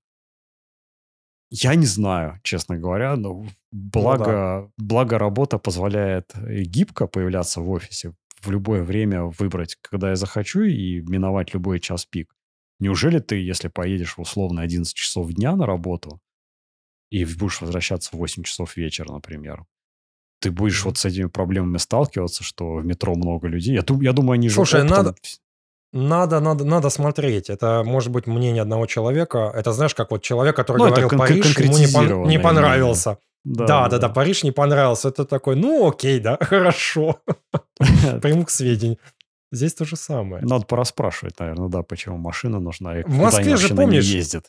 Я не знаю, честно говоря, но благо, благо работа позволяет и гибко появляться в офисе, в любое время выбрать, когда я захочу, и миновать любой час пик. Неужели ты, если поедешь в условно 11 часов дня на работу и будешь возвращаться в 8 часов вечера, например, ты будешь вот с этими проблемами сталкиваться, что в метро много людей. Я, я думаю, они же Слушай, оптом надо- Надо, надо, надо смотреть. Это может быть мнение одного человека. Это знаешь, как вот человек, который Ну, говорил кон- Париж, ему не, пон- не понравился. Да, да, да, Париж не понравился. Это такой, ну окей, да, хорошо. Приму к сведению. Здесь то же самое. Надо пораспрашивать, наверное, да, почему машина нужна и В Москве же, помнишь, ездят.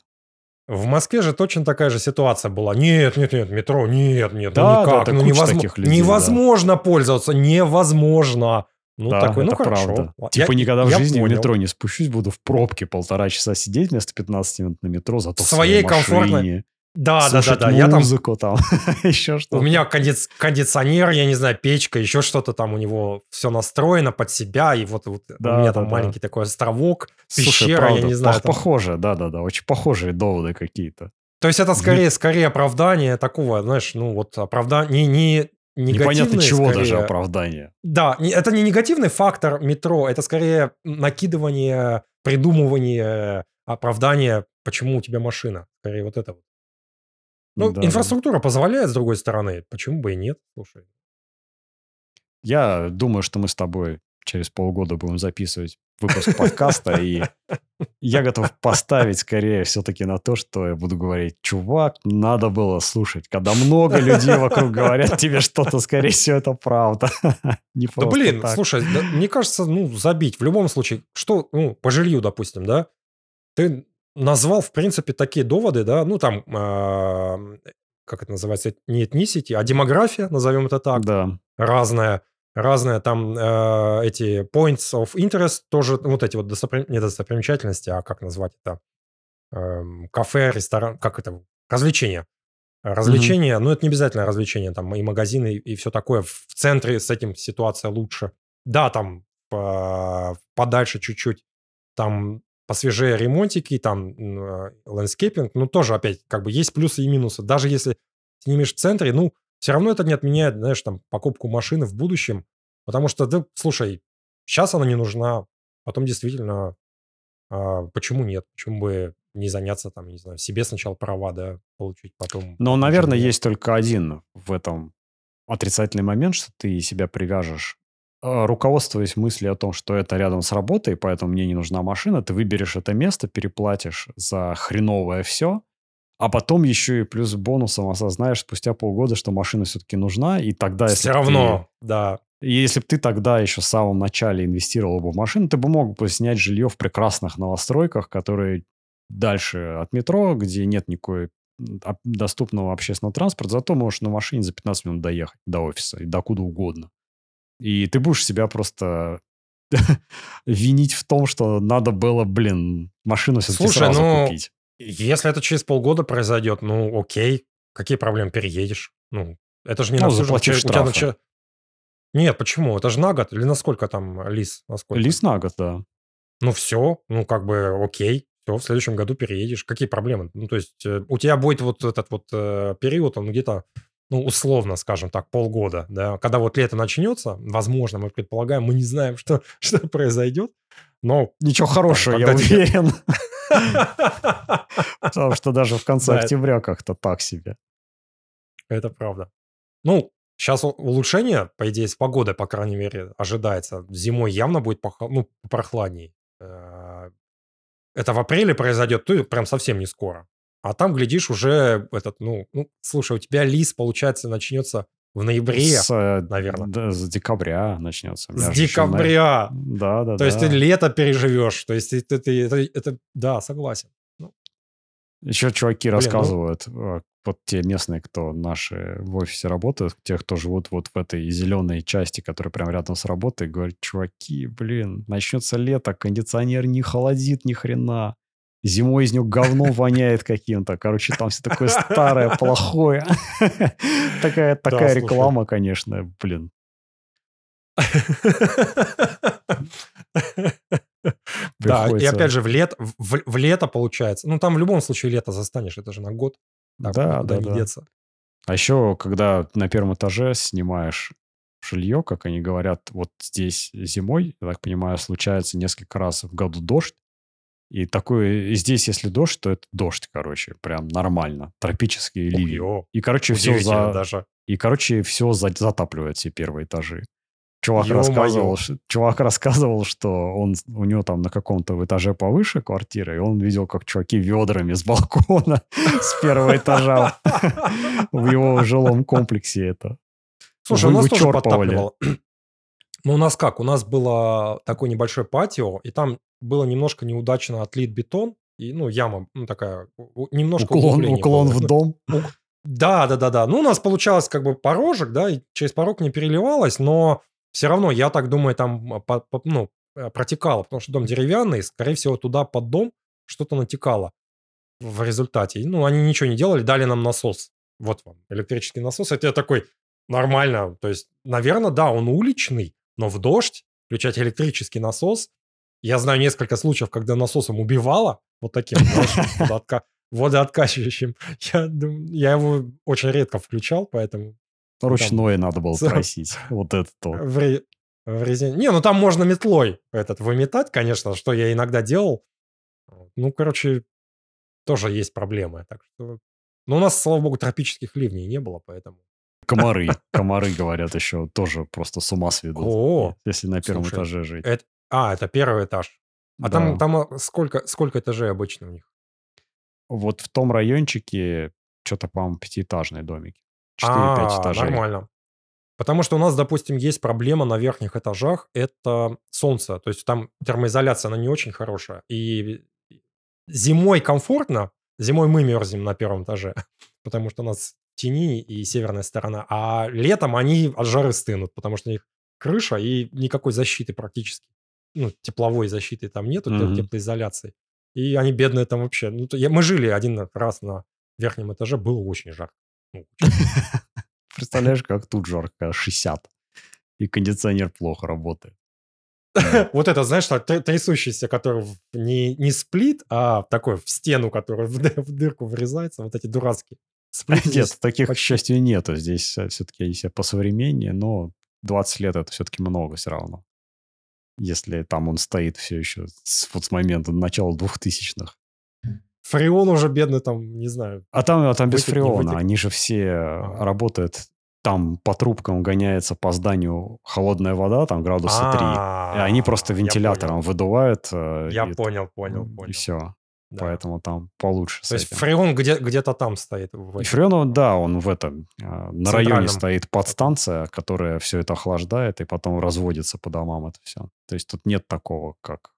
В Москве же точно такая же ситуация была. Нет, нет, нет, метро, нет, нет, Да, ну да, никак, да, ну невозможно, таких людей, невозможно пользоваться, невозможно. Ну да, такой, ну это хорошо. правда. Я- Типа никогда в я жизни в понял. метро не спущусь, буду в пробке полтора часа сидеть вместо 15 минут на метро, зато В в своей, своей комфортной- машине, Да, да, да, да. Я там музыку там, еще что-то. У меня кондиц- кондиционер, я не знаю, печка, еще что-то там у него все настроено под себя, и вот, вот Да, у меня да, там да. маленький такой островок, Слушай, пещера, правда, я не знаю. пох- там. Похоже, да-да-да, очень похожие доводы какие-то. То есть это скорее, скорее оправдание такого, знаешь, ну вот оправдание, не, не Непонятно чего скорее- даже оправдание. Да, это не негативный фактор метро, это скорее накидывание, придумывание оправдания, почему у тебя машина. Скорее вот это вот. Ну, Да, инфраструктура позволяет, с другой стороны. Почему бы и нет? Слушай. Я думаю, что мы с тобой через полгода будем записывать выпуск подкаста, и я готов поставить скорее все-таки на то, что я буду говорить, чувак, надо было слушать. Когда много людей вокруг говорят тебе что-то, скорее всего, это правда. Не Да блин, так. слушай, да, мне кажется, ну, забить. В любом случае, что, ну, по жилью, допустим, да, ты назвал, в принципе, такие доводы, да, ну, там, как это называется, не ethnicity, а демография, назовем это так, Да, разная, разная, там э, эти points of interest, тоже вот эти вот достопри- не достопримечательности, а как назвать это, Эм, кафе, ресторан, как это, развлечения. Развлечения, ну, это не обязательно развлечения, там и магазины, и, все такое. В центре с этим ситуация лучше. Да, там по- подальше чуть-чуть, там посвежее ремонтики, там landscaping, ну, тоже опять как бы есть плюсы и минусы. Даже если снимешь в центре, ну, все равно это не отменяет, знаешь, там, покупку машины в будущем, потому что, да, слушай, сейчас она не нужна, потом действительно, а, почему нет? Почему бы не заняться там, не знаю, себе сначала права, да, получить, потом... Но, наверное, есть только один в этом отрицательный момент, что ты себя привяжешь. Э, Руководствуясь мыслью о том, что это рядом с работой, поэтому мне не нужна машина, ты выберешь это место, переплатишь за хреновое все, а потом еще и плюс бонусом осознаешь спустя полгода, что машина все-таки нужна, и тогда... Все равно, да. ты- и если бы ты тогда еще в самом начале инвестировал бы в машину, ты бы мог бы снять жилье в прекрасных новостройках, которые дальше от метро, где нет никакой доступного общественного транспорта, зато можешь на машине за 15 минут доехать до офиса и докуда угодно. И ты будешь себя просто винить в том, что надо было, блин, машину все-таки Слушай, сразу ну, купить. Если это через полгода произойдет, ну, окей, какие проблемы, переедешь. Ну, это же не Ну, на всю жизнь. заплатишь У тебя штрафы. Нет, почему? Это же на год или на сколько там лис? На сколько? Лис на год, да. Ну, все, ну, как бы, окей. Все, в следующем году переедешь. Какие проблемы? Ну, то есть, э, у тебя будет вот этот вот э, период, он где-то, ну, условно, скажем так, полгода, да. Когда вот лето начнется, возможно, мы предполагаем, мы не знаем, что, что произойдет, но... Ничего хорошего, я уверен. Потому что даже в конце октября как-то так себе. Это правда. Ну, сейчас улучшение, по идее, с погодой, по крайней мере, ожидается. Зимой явно будет ну, прохладней. Э, Это в апреле произойдет, то прям совсем не скоро. А там, глядишь, уже этот, ну, ну, слушай, у тебя лис, получается, начнется в ноябре, С, э, наверное. да, с декабря начнется. С декабря. Да, да, То есть да. ты лето переживешь. То есть ты, ты- ты- это, это- да, согласен. Еще чуваки Блин, ну- рассказывают, э, вот те местные, кто наши в офисе работают, те, кто живут вот в этой зеленой части, которая прям рядом с работой, говорят, чуваки, блин, начнется лето, кондиционер не холодит ни хрена. Зимой из него говно воняет каким-то. Короче, там все такое старое, плохое. Такая, такая реклама, конечно, блин. Да, и опять же, в, лет, в, лето получается. Ну, там в любом случае лето застанешь, это же на год. Да, да, да. А еще, когда на первом этаже снимаешь жилье, как они говорят, вот здесь зимой, я так понимаю, случается несколько раз в году дождь, и такой, и здесь, если дождь, то это дождь, короче, прям нормально, тропический ливень. И, короче, все за... даже. И, короче, все затапливает все первые этажи. Чувак рассказывал, чувак рассказывал, что он, у него там на каком-то этаже повыше квартиры, и он видел, как чуваки ведрами с балкона с первого этажа в его жилом комплексе это. Слушай, у нас тоже подтапливало. Ну, у нас как? У нас было такое небольшое патио, и там было немножко неудачно отлит бетон, и, ну, яма, ну, такая, немножко Уклон, уклон в дом. Да, да, да, да. Ну, у нас получалось как бы порожек, да, и через порог не переливалось, но все равно, я так думаю, там по, по, ну, э, протекало, потому что дом деревянный, скорее всего, туда под дом что-то натекало в результате. Ну, они ничего не делали, дали нам насос. Вот вам электрический насос. Это я такой, нормально. То есть, наверное, да, он уличный, но в дождь включать электрический насос. Я знаю несколько случаев, когда насосом убивало, вот таким, знаешь, водооткачивающим. Я, я его очень редко включал, поэтому Ручное надо было просить. Вот это то. В, в резине. Не, ну там можно метлой этот выметать, конечно, что я иногда делал. Ну, короче, тоже есть проблемы. Так что... Но у нас, слава богу, тропических ливней не было, поэтому... Комары. Комары, говорят, еще тоже просто с ума сведут. О, если на первом слушай, этаже жить. Это... А, это первый этаж. А да. там, там а, сколько, сколько этажей обычно у них? Вот в том райончике что-то, по-моему, пятиэтажные домики. 4-5 А, этажей. нормально. Потому что у нас, допустим, есть проблема на верхних этажах, это солнце. То есть там термоизоляция, она не очень хорошая. И зимой комфортно, зимой мы мерзнем на первом этаже, потому что у нас тени и северная сторона, а летом они от жары стынут, потому что у них крыша и никакой защиты практически. Ну, тепловой защиты там нету, mm-hmm. теплоизоляции. И они бедные там вообще. Ну, то, я, мы жили один раз на верхнем этаже, было очень жарко. Ну, Представляешь, как тут жарко, 60. И кондиционер плохо работает. Вот это, знаешь, трясущийся, который не, не сплит, а такой в стену, который в, в дырку врезается, вот эти дурацкие. Сплит нет, таких, к счастью, нету. Здесь э, все-таки есть посовременнее, но 20 лет это все-таки много все равно. Если там он стоит все еще с, вот с момента начала двухтысячных. Фреон уже бедный там, не знаю. А там, а там без фреона. Они же все ага. работают там по трубкам гоняется по зданию холодная вода, там градуса 3. И они просто вентилятором выдувают. Э, я понял, понял, понял. И все. Поэтому там получше. То есть фреон где- где-то там стоит. И фреон, да, он в этом, э, на районе стоит подстанция, которая все это охлаждает и потом разводится по домам это все. То есть тут нет такого, как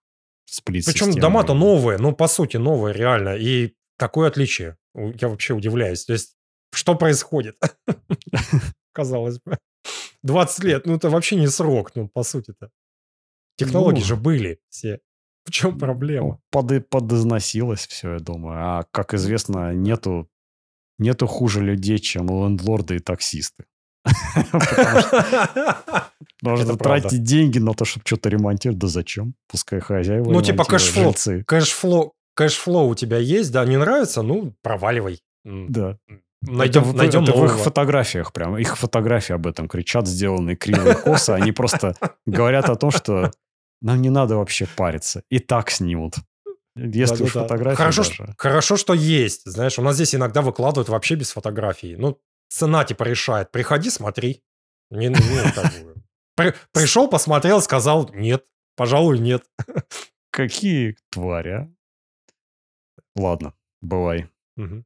сплит Причем дома-то новые, ну, по сути, новые реально. И такое отличие. Я вообще удивляюсь. То есть, что происходит? Казалось бы. 20 лет, ну, это вообще не срок, ну, по сути-то. Технологии ну, же были все. В чем проблема? Под, подизносилось все, я думаю. А, как известно, нету, нету хуже людей, чем лендлорды и таксисты. Нужно тратить деньги на то, чтобы что-то ремонтировать. Да зачем? Пускай хозяева Ну, типа cash flow. Cash flow, cash flow у тебя есть, да, не нравится? Ну, проваливай. Да. Найдем, это, найдем это в их фотографиях прям. Их фотографии об этом кричат, сделанные кривые косы. Они просто говорят о том, что нам не надо вообще париться. И так снимут. Если да, уж да, фотографии хорошо, даже. хорошо, что есть. Знаешь, у нас здесь иногда выкладывают вообще без фотографии. Ну, цена типа решает. Приходи, смотри. Не, не, При, пришел, посмотрел, сказал нет. Пожалуй, нет. Какие твари, а? Ладно, бывай. Угу.